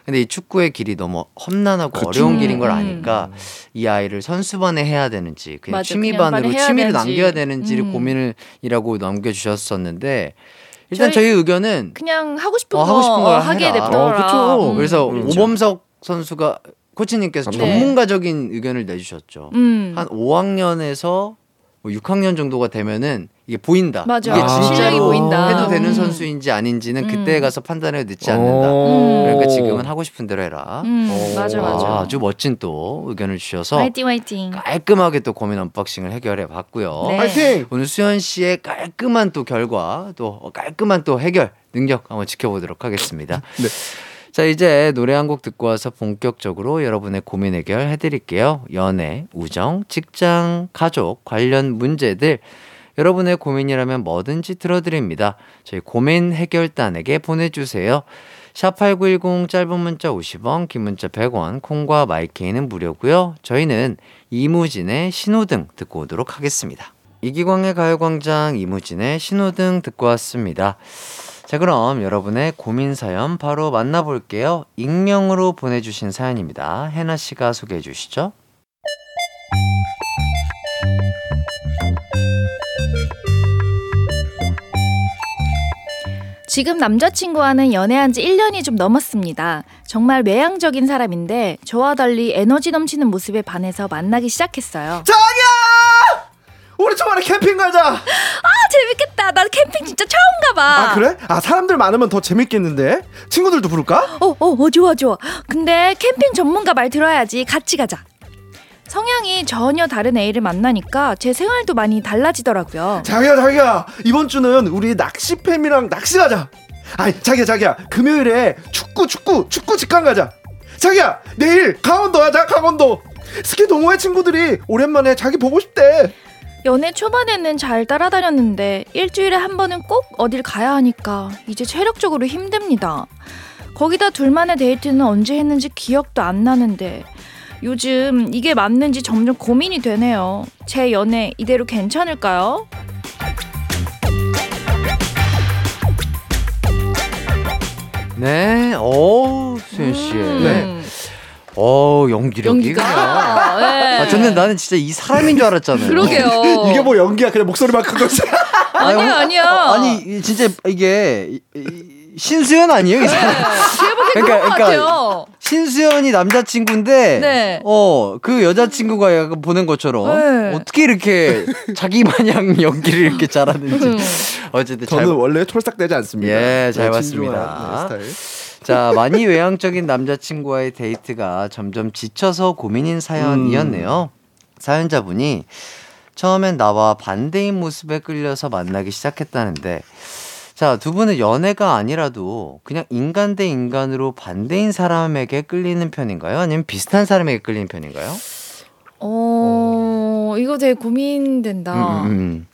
근데 이 축구의 길이 너무 험난하고 그쵸. 어려운 길인 걸 음, 아니까 이 아이를 선수반에 해야 되는지 그냥 맞아, 취미반으로 그냥 취미를 되는지. 남겨야 되는지를 음. 고민을이라고 남겨주셨었는데 일단 저희- 저희 의견은 그냥 하고 싶은 어, 거 하고 싶은 거 어, 하게. 냅둬라. 어, 그쵸. 음. 그래서 음. 오범석 선수가 코치님께서 네. 전문가적인 의견을 내주셨죠. 음. 한 5학년에서 뭐 6학년 정도가 되면은 이게 보인다. 맞아. 이게 아. 진짜로 보인다. 해도 되는 음. 선수인지 아닌지는 음. 그때 가서 판단해도 늦지 않는다. 어. 그러니까 지금은 하고 싶은 대로 해라. 음, 어. 맞아 맞아. 아, 아주 멋진 또 의견을 주셔서 화이팅 화이팅. 깔끔하게 또 고민 언박싱을 해결해 봤고요. 네. 파이팅! 오늘 수현 씨의 깔끔한 또 결과 또 깔끔한 또 해결 능력 한번 지켜보도록 하겠습니다. 네. 자 이제 노래 한 곡 듣고 와서 본격적으로 여러분의 고민 해결 해드릴게요. 연애, 우정, 직장, 가족 관련 문제들 여러분의 고민이라면 뭐든지 들어드립니다. 저희 고민 해결단에게 보내주세요. 샵8910 짧은 문자 50원, 긴 문자 100원, 콩과 마이케이는 무료고요. 저희는 이무진의 신호등 듣고 오도록 하겠습니다. 이기광의 가요광장 이무진의 신호등 듣고 왔습니다. 자, 그럼 여러분의 고민 사연 바로 만나볼게요. 익명으로 보내주신 사연입니다. 해나 씨가 소개해 주시죠. 지금 남자친구와는 연애한 지 1년이 좀 넘었습니다. 정말 외향적인 사람인데 저와 달리 에너지 넘치는 모습에 반해서 만나기 시작했어요. 자기야! 우리 초반에 캠핑 가자! 아 재밌겠다. 나 캠핑 진짜 처음 가봐. 아, 그래? 아, 사람들 많으면 더 재밌겠는데? 친구들도 부를까? 어, 어, 어, 좋아, 좋아. 근데 캠핑 전문가 말 들어야지. 같이 가자. 성향이 전혀 다른 애를 만나니까 제 생활도 많이 달라지더라고요. 자기야, 자기야! 이번 주는 우리 낚시팸이랑 낚시 가자! 아이, 자기야, 자기야! 금요일에 축구, 축구, 축구 직관 가자! 자기야! 내일 강원도 하자, 강원도! 스키 동호회 친구들이 오랜만에 자기 보고 싶대! 연애 초반에는 잘 따라다녔는데 일주일에 한 번은 꼭 어딜 가야 하니까 이제 체력적으로 힘듭니다. 거기다 둘만의 데이트는 언제 했는지 기억도 안 나는데 요즘 이게 맞는지 점점 고민이 되네요. 제 연애 이대로 괜찮을까요? 네, 오, 수현 씨. 음, 어, 연기력이. 그냥. 연기가. 네. 아, 저는 나는 진짜 이 사람인 줄 알았잖아요. 그러게요. 이게 뭐 연기야, 그냥 목소리만 큰 거지. 아니야 아니야. 아니, 이- 진짜 이게 이- 이- 신수연 아니에요, 이 사람? 그러니까- 그런 것 그러니까 같아요. 신수연이 남자친구인데, 네. 어, 그 여자친구가 약간 보는 것처럼, 네. 어떻게 이렇게 자기 마냥 연기를 이렇게 잘하는지. 음. 어쨌든 잘, 저는 원래 촐싹대지 않습니다. 예, 잘 네, 봤습니다. 네. 자, 많이 외향적인 남자친구와의 데이트가 점점 지쳐서 고민인 사연이었네요. 사연자분이 처음엔 나와 반대인 모습에 끌려서 만나기 시작했다는데, 자, 두 분은 연애가 아니라도 그냥 인간 대 인간으로 반대인 사람에게 끌리는 편인가요? 아니면 비슷한 사람에게 끌리는 편인가요? 어, 이거 되게 고민된다. 음, 음, 음.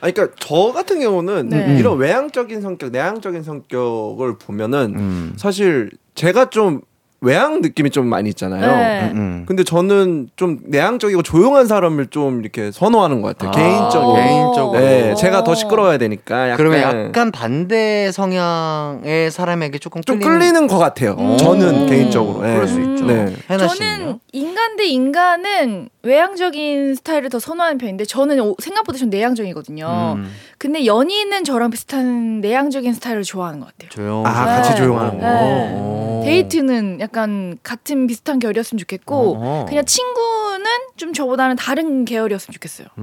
아니, 그러니까 저 같은 경우는 네. 이런 외향적인 성격, 내향적인 성격을 보면은 음. 사실 제가 좀 외향 느낌이 좀 많이 있잖아요. 네. 음. 근데 저는 좀 내향적이고 조용한 사람을 좀 이렇게 선호하는 것 같아요. 아, 개인적으로. 개인적으로. 네, 제가 더 시끄러워야 되니까. 약간 그러면 약간 반대 성향의 사람에게 조금 좀 끌리는, 끌리는 것 같아요. 음. 저는 개인적으로. 예. 그럴 수 있죠. 네. 해나 저는? 인간 대 인간은 외향적인 스타일을 더 선호하는 편인데 저는 오- 생각보다 좀 내향적이거든요. 음, 근데 연인은 저랑 비슷한 내향적인 스타일을 좋아하는 것 같아요. 조용. 아, 같이 네. 조용한 거. 네. 어. 데이트는 약간 같은 비슷한 결이었으면 좋겠고 어. 그냥 친구는 좀 저보다는 다른 계열이었으면 좋겠어요. 음.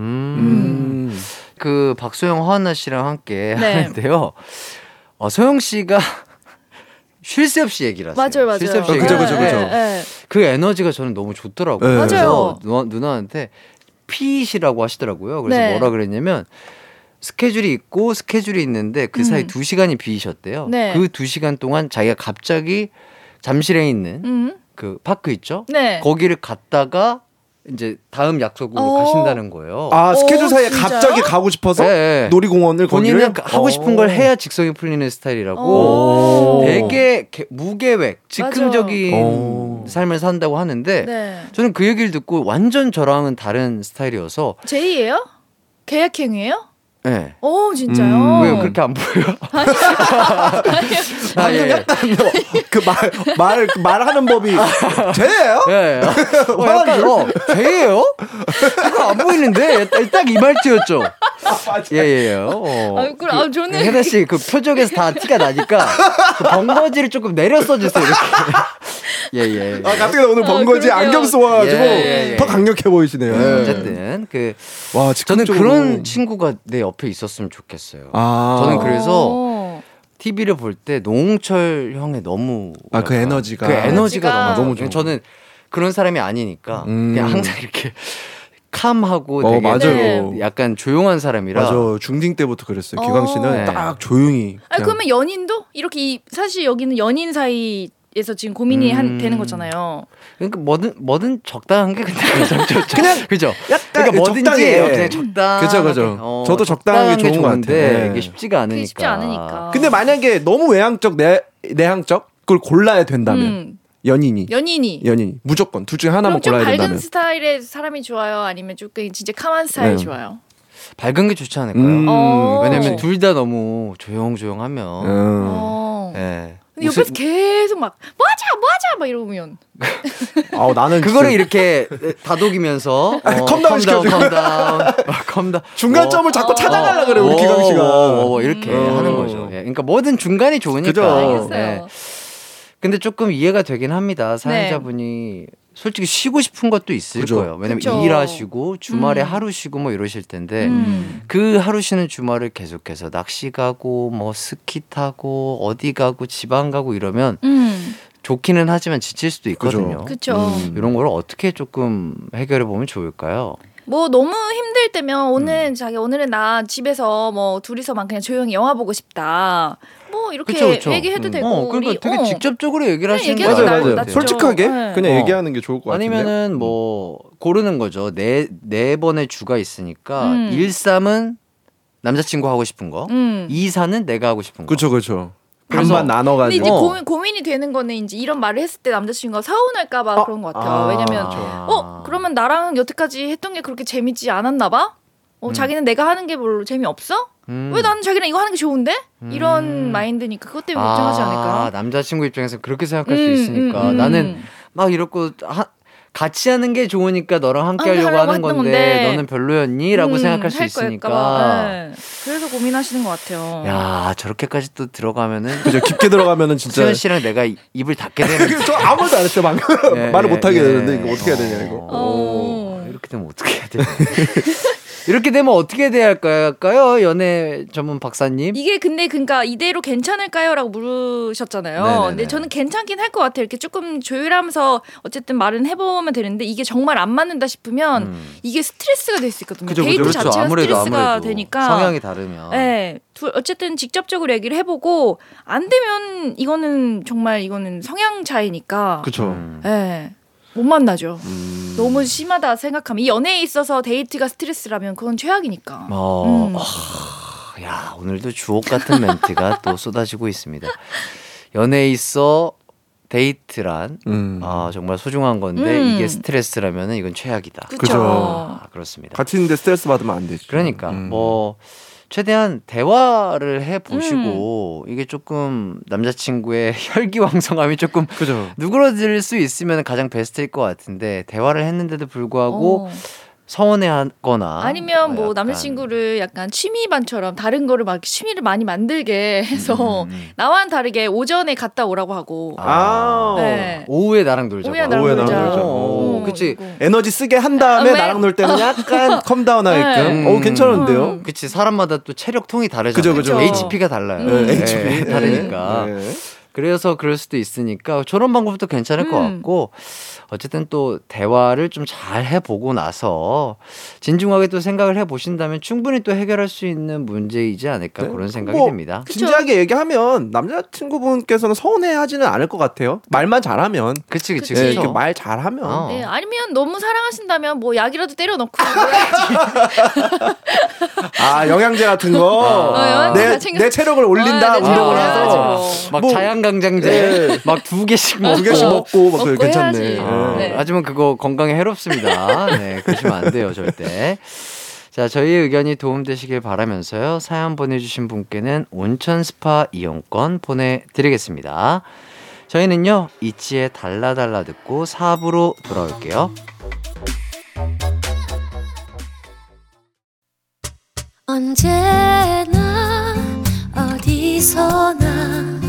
음. 그 박소영 허한나 씨랑 함께 네. 하는데요. 어, 소영 씨가 쉴 새 없이 얘기를 하세요. 맞아요, 맞아요. 쉴새 없이 어, 그죠, 그죠, 그죠. 네, 그 에너지가 저는 너무 좋더라고요. 네. 그래서 맞아요. 누나, 누나한테 핏이라고 하시더라고요. 그래서 네. 뭐라 그랬냐면 스케줄이 있고 스케줄이 있는데 그 사이 음. 두 시간이 비셨대요. 네. 그두 시간 동안 자기가 갑자기 잠실에 있는 음. 그 파크 있죠? 네. 거기를 갔다가 이제 다음 약속으로 어. 가신다는 거예요. 아, 스케줄 오, 사이에 진짜요? 갑자기 가고 싶어서 네, 네. 놀이공원을 본인은 거기를 그 하고 싶은 걸 해야 직성이 풀리는 스타일이라고 오. 되게 개- 무계획, 즉흥적인 오. 삶을 산다고 하는데 네. 저는 그 얘기를 듣고 완전 저랑은 다른 스타일이어서 제이예요? 계약행위예요? 예. 오 진짜요? 음, 왜요? 그렇게 안 보여? 아, 예. 약간 그말 말 말하는 법이 쟤예요? 예. 어, 약간 어, 죄예요? 그거 안 보이는데 딱 이 말투였죠. 예, 예, 예. 어. 아, 그래, 아, 저는- 혜나 씨그 표정에서 다 티가 나니까 그 번거지를 조금 내려 써주세요. 이렇게. 예, 예. 예. 아 가뜩이나 오늘 번거지 그러게요. 안경 써가지고 예, 예, 예. 더 강력해 보이시네요. 네, 어쨌든 그 와 저는. 그런 친구가 내 옆에 있었으면 좋겠어요. 아 저는 그래서 오. TV를 볼 때 노홍철 형의 너무 아, 그 에너지가. 그 에너지가 에너지가. 너무. 좋아. 저는 그런 사람이 아니니까 음. 그냥 항상 이렇게 캄하고 어 되게 맞아요. 네. 약간 조용한 사람이라 맞아 중딩 때부터 그랬어요. 기광 씨는 네. 딱 조용히. 그냥 그러면 연인도 이렇게 이, 사실 여기는 연인 사이 에서 지금 고민이 한, 음. 되는 거잖아요. 그러니까 뭐든 뭐든 적당한 게 근데 괜찮죠. 그냥 그죠. 약간 그러니까 뭐든지 적당해. 그냥 적당. 그죠, 그죠. 저도 적당한 게 좋은 것 좋은데 같아요. 이게 쉽지가 않으니까. 쉽지 않으니까. 근데 만약에 너무 외향적 내 내향적 그걸 골라야 된다면 음, 연인이 연인이. 연인이 무조건 둘 중에 하나만 골라야 밝은 된다면. 스타일의 사람이 좋아요? 아니면 조금 진짜 카만 스타일이 네. 좋아요? 밝은 게 좋지 않을까요? 음, 어. 왜냐면 둘 다 너무 조용조용하면 음. 어. 예. 근데 옆에서 계속 막 뭐하자 뭐하자 막 이러면 아 나는 그거를 이렇게 다독이면서 어, calm down 시켜줘. calm down calm down 중간점을 자꾸 찾아가려 그래 우리 어, 기광 씨가. 어, 어, 이렇게 어. 하는 거죠. 예. 그러니까 뭐든 중간이 좋으니까. 그죠. 예. 근데 조금 이해가 되긴 합니다. 사연자분이 솔직히 쉬고 싶은 것도 있을 그죠. 거예요. 왜냐면 그죠. 일하시고 주말에 음. 하루 쉬고 뭐 이러실 텐데 음. 그 하루 쉬는 주말을 계속해서 낚시 가고 뭐 스키 타고 어디 가고 지방 가고 이러면 음. 좋기는 하지만 지칠 수도 있거든요. 그쵸. 음. 이런 걸 어떻게 조금 해결해 보면 좋을까요? 뭐 너무 힘들 때면 오늘 음. 자기 오늘은 나 집에서 뭐 둘이서만 그냥 조용히 영화 보고 싶다. 뭐 이렇게 그쵸, 그쵸. 얘기해도 음. 되고 어, 그러니까 우리 되게 어. 직접적으로 얘기를 하시는 게 얘기하는 맞아요, 게 맞아요. 낫죠. 솔직하게 네. 그냥 어. 얘기하는 게 좋을 것 같은데. 아니면은 뭐 고르는 거죠. 네, 네 번의 주가 있으니까 음. 1, 3은 남자친구 하고 싶은 거, 음. 2, 4는 내가 하고 싶은 거. 그렇죠, 그렇죠. 그래서- 반반 근데 나눠가지고. 이제 어. 고민, 고민이 되는 거는 이제 이런 말을 했을 때 남자친구가 서운할까봐 아, 그런 것 같아요. 아, 왜냐면 그렇죠. 어 그러면 나랑 여태까지 했던 게 그렇게 재밌지 않았나 봐. 어, 자기는 내가 하는 게 별로 재미없어? 음. 왜 나는 자기랑 이거 하는 게 좋은데? 이런 음. 마인드니까 그것 때문에 걱정하지 않을까? 아, 남자친구 입장에서 그렇게 생각할 음, 수 있으니까 음, 음. 나는 막 이렇고 하, 같이 하는 게 좋으니까 너랑 함께 아, 하려고 하는 건데, 건데. 너는 별로였니?라고 음, 생각할 수할 있으니까. 네. 그래서 고민하시는 것 같아요. 야 저렇게까지 또 들어가면은 그죠 깊게 들어가면은 진짜. 수현 씨랑 내가 이- 입을 닫게 되는 저 아무 말도 안 했어요 방금 예, 말을 예, 못 하게 예. 되는데 이거 어떻게 해야 되냐 이거. 어. 이렇게 되면 어떻게 해야 돼? 이렇게 되면 어떻게 돼야 할까요? 연애 전문 박사님. 이게 근데 그러니까 이대로 괜찮을까요?라고 물으셨잖아요. 네네네. 근데 저는 괜찮긴 할 것 같아요. 이렇게 조금 조율하면서 어쨌든 말은 해보면 되는데 이게 정말 안 맞는다 싶으면 음. 이게 스트레스가 될 수 있거든요. 그죠, 데이트 그죠. 그렇죠. 자체가 아무래도 스트레스가 아무래도 되니까. 성향이 다르면. 네, 둘 어쨌든 직접적으로 얘기를 해보고 안 되면 이거는 정말 이거는 성향 차이니까. 그렇죠. 음. 네. 못 만나죠. 음. 너무 심하다 생각하면 이 연애에 있어서 데이트가 스트레스라면 그건 최악이니까. 어, 음. 아, 야, 오늘도 주옥 같은 멘트가 또 쏟아지고 있습니다. 연애에 있어 데이트란 음. 아, 정말 소중한 건데 음. 이게 스트레스라면 이건 최악이다. 그쵸. 그죠. 아, 그렇습니다. 같이 있는데 스트레스 받으면 안 되지. 그러니까 음. 뭐 최대한 대화를 해 보시고 이게 조금 남자친구의 혈기왕성함이 조금 그죠. 누그러질 수 있으면 가장 베스트일 것 같은데 대화를 했는데도 불구하고 어. 서운해하거나 아니면 뭐 약간 남자친구를 약간 취미반처럼 다른 거를 막 취미를 많이 만들게 해서 음, 음. 나와는 다르게 오전에 갔다 오라고 하고 아. 네. 오후에 나랑 놀자. 오후에 나랑 오후에 나랑 놀자. 어, 어, 그치. 그리고 에너지 쓰게 한 다음에 아, 네. 나랑 놀 때는 약간 calm down 하게끔. 네. 어, 괜찮은데요? 음. 그치 사람마다 또 체력통이 다르잖아요. 그죠, 그죠. HP가 달라요. 네, 네, HP. 다르니까. 네. 그래서 그럴 수도 있으니까 저런 방법도 괜찮을 것 음. 같고 어쨌든 또 대화를 좀 잘 해보고 나서 진중하게 또 생각을 해보신다면 충분히 또 해결할 수 있는 문제이지 않을까 네. 그런 생각이 뭐, 듭니다. 진지하게 얘기하면 남자친구분께서는 서운해하지는 않을 것 같아요. 말만 잘하면. 그치 그치 그치. 네. 이렇게 말 잘하면. 어. 네, 아니면 너무 사랑하신다면 뭐 약이라도 때려 넣고 아 영양제 같은 거. 어, 영양제 내, 내 체력을 올린다 어, 내 운동을 해서 해가지고. 막 뭐- 자양강 장제 네. 막두 개씩 먹고 두 개씩 먹고 막 먹고 괜찮네. 해야지. 아, 네. 하지만 그거 건강에 해롭습니다. 네, 그러시면 안 돼요, 절대. 자, 저희의 의견이 도움되시길 바라면서요. 사연 보내주신 분께는 온천 스파 이용권 보내드리겠습니다. 저희는요, 이치의 달라달라 듣고 4부로 돌아올게요. 언제나 어디서나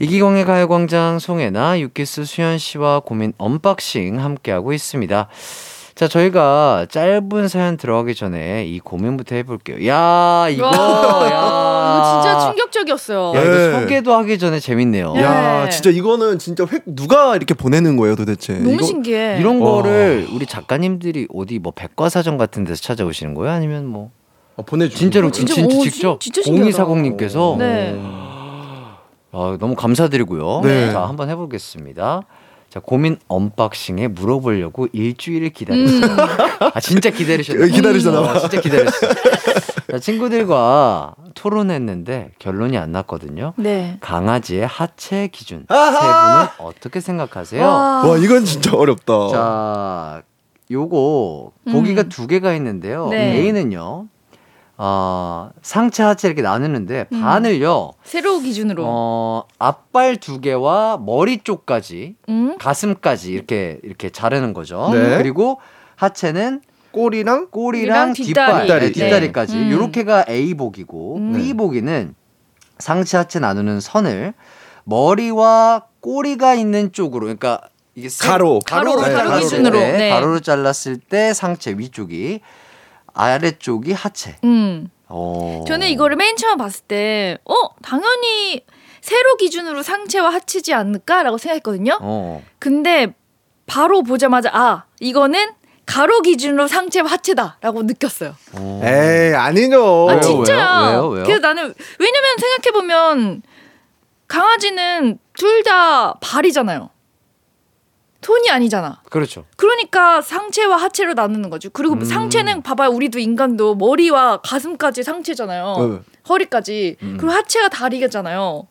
이기광의 가요광장 송혜나 유키스 수현 씨와 고민 언박싱 함께하고 있습니다. 자, 저희가 짧은 사연 들어가기 전에 이 고민부터 해볼게요. 야, 이거, 와, 야. 이거 진짜 충격적이었어요. 야, 이거 네. 소개도 하기 전에 재밌네요. 네. 야 진짜 이거는 진짜 획 누가 이렇게 보내는 거예요 도대체? 너무 이거- 신기해. 이런 와. 거를 우리 작가님들이 어디 뭐 백과사전 같은 데서 찾아오시는 거예요? 아니면 뭐 어, 보내주 진짜로 진짜, 진, 진, 오, 직접 진- 진짜 신기하다. 0240님께서 네. 아, 너무 감사드리고요. 네. 자, 한번 해보겠습니다. 자, 고민 언박싱에 물어보려고 일주일을 기다렸어요. 음. 아, 진짜 기다리셨나요? 기다리셨나 봐. 어, 진짜 기다렸어요. 자, 친구들과 토론했는데 결론이 안 났거든요. 네. 강아지의 하체 기준. 아하! 세 분은 어떻게 생각하세요? 와. 와 이건 진짜 어렵다. 자, 요거 보기가 음. 두 개가 있는데요. 네. A는요. 어, 상체 하체 이렇게 나누는데 음. 반을요. 새로 기준으로. 어, 앞발 두 개와 머리 쪽까지 음? 가슴까지 이렇게 이렇게 자르는 거죠. 네. 그리고 하체는 꼬리랑 꼬리랑 뒷발, 뒷다리. 네, 뒷다리 까지 네. 음. 요렇게가 A 복이고 음. B 복이는 상체 하체 나누는 선을 머리와 꼬리가 있는 쪽으로 그러니까 이게 세- 가로. 가로로 가로, 잘랐을 가로 기준으로. 때, 네. 가로로 잘랐을 때 상체 위쪽이 아래쪽이 하체. 음. 어. 저는 이거를 맨 처음 봤을 때, 어, 당연히 세로 기준으로 상체와 하체지 않을까라고 생각했거든요. 어. 근데 바로 보자마자, 아, 이거는 가로 기준으로 상체와 하체다라고 느꼈어요. 어. 에이 아니죠. 아, 왜요, 진짜야. 왜요? 왜요? 왜요? 그래서 나는, 왜냐면 생각해 보면, 강아지는 둘 다 발이잖아요. 손이 아니잖아. 그렇죠. 그러니까 상체와 하체로 나누는 거죠. 그리고 음. 상체는 봐봐요. 우리도 인간도 머리와 가슴까지 상체잖아요. 네. 허리까지. 음. 그리고 하체가 다리겠잖아요.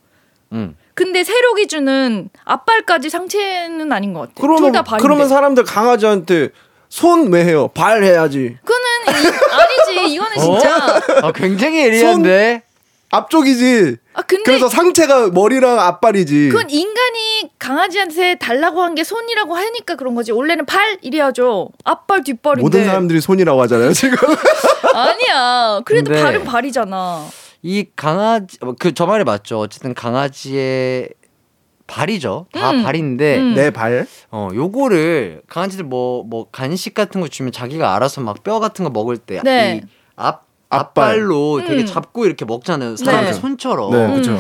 음. 근데 세로 기준은 앞발까지 상체는 아닌 것 같아요. 둘 그러면 다 발인데. 그러면 사람들 강아지한테 손 왜 해요? 발 해야지. 그거는 이- 아니지. 이거는 진짜. 아, 굉장히 예리한데. 앞쪽이지. 아 근데 그래서 상체가 머리랑 앞발이지. 그건 인간이 강아지한테 달라고 한 게 손이라고 하니까 그런 거지. 원래는 팔 이래야죠. 앞발 뒷발인데. 모든 사람들이 손이라고 하잖아요 지금. 아니야. 그래도 근데 발은 발이잖아. 이 강아지 그 저 말이 맞죠. 어쨌든 강아지의 발이죠. 다 음. 발인데 음. 내 발. 어 요거를 강아지들 뭐뭐 간식 같은 거 주면 자기가 알아서 막 뼈 같은 거 먹을 때 네. 앞발로 되게 음. 잡고 이렇게 먹잖아요. 사람 네. 손처럼. 네, 음. 그렇죠.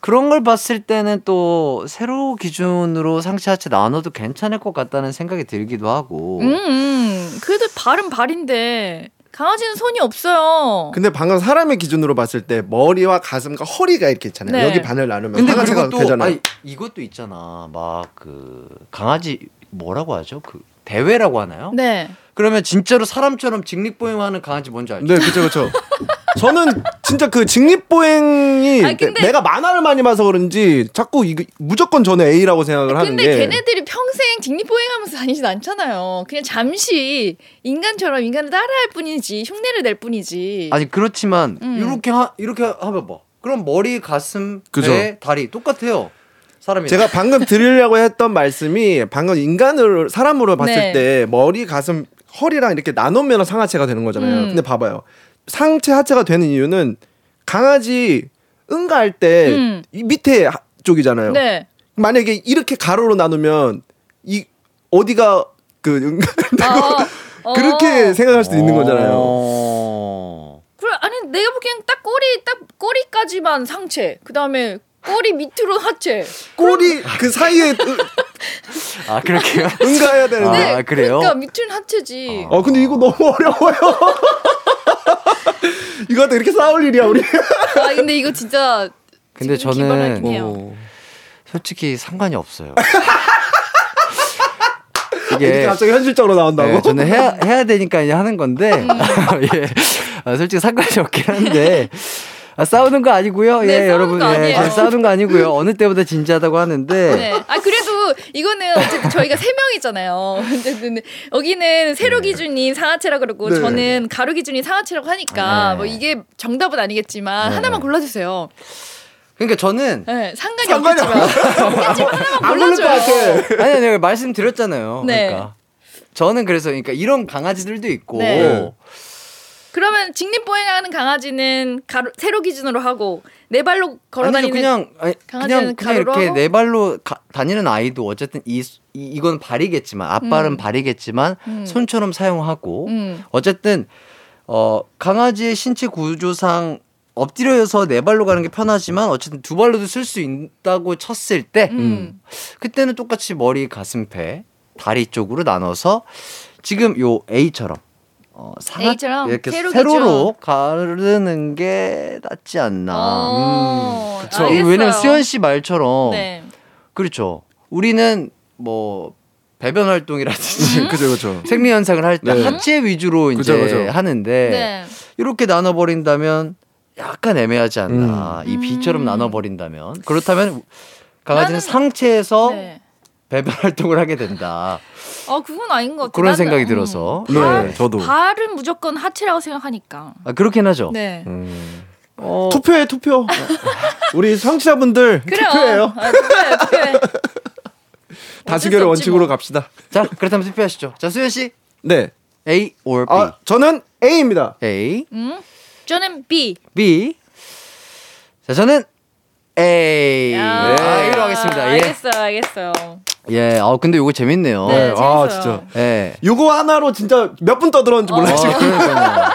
그런 걸 봤을 때는 또 세로 기준으로 상체 하체 나눠도 괜찮을 것 같다는 생각이 들기도 하고. 음, 음. 그래도 발은 발인데 강아지는 손이 없어요. 근데 방금 사람의 기준으로 봤을 때 머리와 가슴과 허리가 이렇게 있잖아요. 네. 여기 반을 나누면 근데 또 되잖아요. 아니, 이것도 있잖아. 막 그 강아지 뭐라고 하죠? 그 대회라고 하나요? 네. 그러면 진짜로 사람처럼 직립보행하는 강아지 뭔지 알죠? 네, 그렇죠, 그렇죠. 저는 진짜 그 직립보행이 아니, 근데- 내- 내가 만화를 많이 봐서 그런지 자꾸 이거 무조건 저는 A라고 생각을 하는 근데 게 걔네들이 평생 직립보행하면서 다니진 않잖아요. 그냥 잠시 인간처럼 인간을 따라할 뿐이지 흉내를 낼 뿐이지. 아니 그렇지만 음. 이렇게 하, 이렇게 하면 봐. 그럼 머리, 가슴, 그죠. 배, 다리 똑같아요. 사람이 제가 방금 드리려고 했던 말씀이 방금 인간으로 사람으로 봤을 네. 때 머리, 가슴, 허리랑 이렇게 나누면 상하체가 되는 거잖아요. 음. 근데 봐봐요. 상체 하체가 되는 이유는 강아지 응가할 때 음. 이 밑에 하- 쪽이잖아요. 네. 만약에 이렇게 가로로 나누면 이 어디가 그 응가 아, 어. 그렇게 생각할 수도 있는 거잖아요. 어... 그래 아니 내가 보기엔 딱 꼬리 딱 꼬리까지만 상체. 그다음에 꼬리 밑으로 하체. 꼬리 그 사이에 으- 아 그렇게요? 응가해야 되는데. 아, 그래요? 그러니까 밑은 하체지. 어 근데 이거 너무 어려워요. 이거 갖다 이렇게 싸울 일이야 우리. 아 근데 이거 진짜 근데 저는. 뭐 솔직히 상관이 없어요. 이게 갑자기 현실적으로 나온다고. 네, 저는 해야 해야 되니까 이제 하는 건데 음. 예. 아, 솔직히 상관이 없긴 한데 아, 싸우는 거 아니고요. 네, 예, 싸우는 여러분 거 예, 싸우는 거 아니고요. 어느 때보다 진지하다고 하는데 네. 아 그래도 이거는 어쨌든 저희가 세 명이잖아요. 어쨌든 여기는 세로 기준이 상하체라 그러고 네. 저는 가로 기준이 상하체라고 하니까 네. 뭐 이게 정답은 아니겠지만 네. 하나만 골라주세요. 그러니까 저는 네, 상관이, 상관이 없겠지만 없겠지만 하나만 골라줘요. 아니 내가 말씀드렸잖아요. 네. 그러니까 저는 그래서 그러니까 이런 강아지들도 있고 네. 그러면 직립보행하는 강아지는 가로, 세로 기준으로 하고 네 발로 걸어다니는 그냥 아니, 강아지는 그냥 그냥 이렇게 하고? 네 발로 가- 다니는 아이도 어쨌든 이, 이 이 건 발이겠지만 앞발은 음. 발이겠지만 음. 손처럼 사용하고 음. 어쨌든 어 강아지의 신체 구조상 엎드려서 네 발로 가는 게 편하지만 어쨌든 두 발로도 쓸 수 있다고 쳤을 때 음. 그때는 똑같이 머리, 가슴, 배, 다리 쪽으로 나눠서 지금 요 A처럼 어, A처럼 이렇게 세로 세로로 가르는 게 낫지 않나. 어, 그쵸. 알겠어요. 왜냐면 수현 씨 말처럼 네. 그렇죠. 우리는 뭐 배변 활동이라든지 음. 그죠 그죠. 생리 현상을 할때 네. 하체 위주로 이제 그죠, 그죠. 하는데 네. 이렇게 나눠 버린다면 약간 애매하지 않나. 이 B처럼 음. 나눠 버린다면 그렇다면 강아지는 나는- 상체에서 네. 배변 활동을 하게 된다. 아 그건 아닌 것 같아. 그런 생각이 음. 들어서. 네, 네. 저도. 발은 무조건 하체라고 생각하니까. 아, 그렇긴 하죠. 네. 음. 어, 투표해 투표. 우리 청취자분들 그래요. 투표해요. 아, 투표해, 투표해. 다수결의 원칙으로 뭐. 갑시다. 자, 그렇다면 투표하시죠. 자, 수현 씨 네. A or B? 아 저는 A입니다. A, 음? 저는 B. B. 자, 저는 A. 야, 아, 이로 하겠습니다. 예. 알겠어요, 알겠어요. 예. 아, 근데 이거 재밌네요. 네, 아 재밌어요. 진짜. 예. 요거 하나로 진짜 몇 분 떠들었는지 몰라 어, 지금. 그러니까요.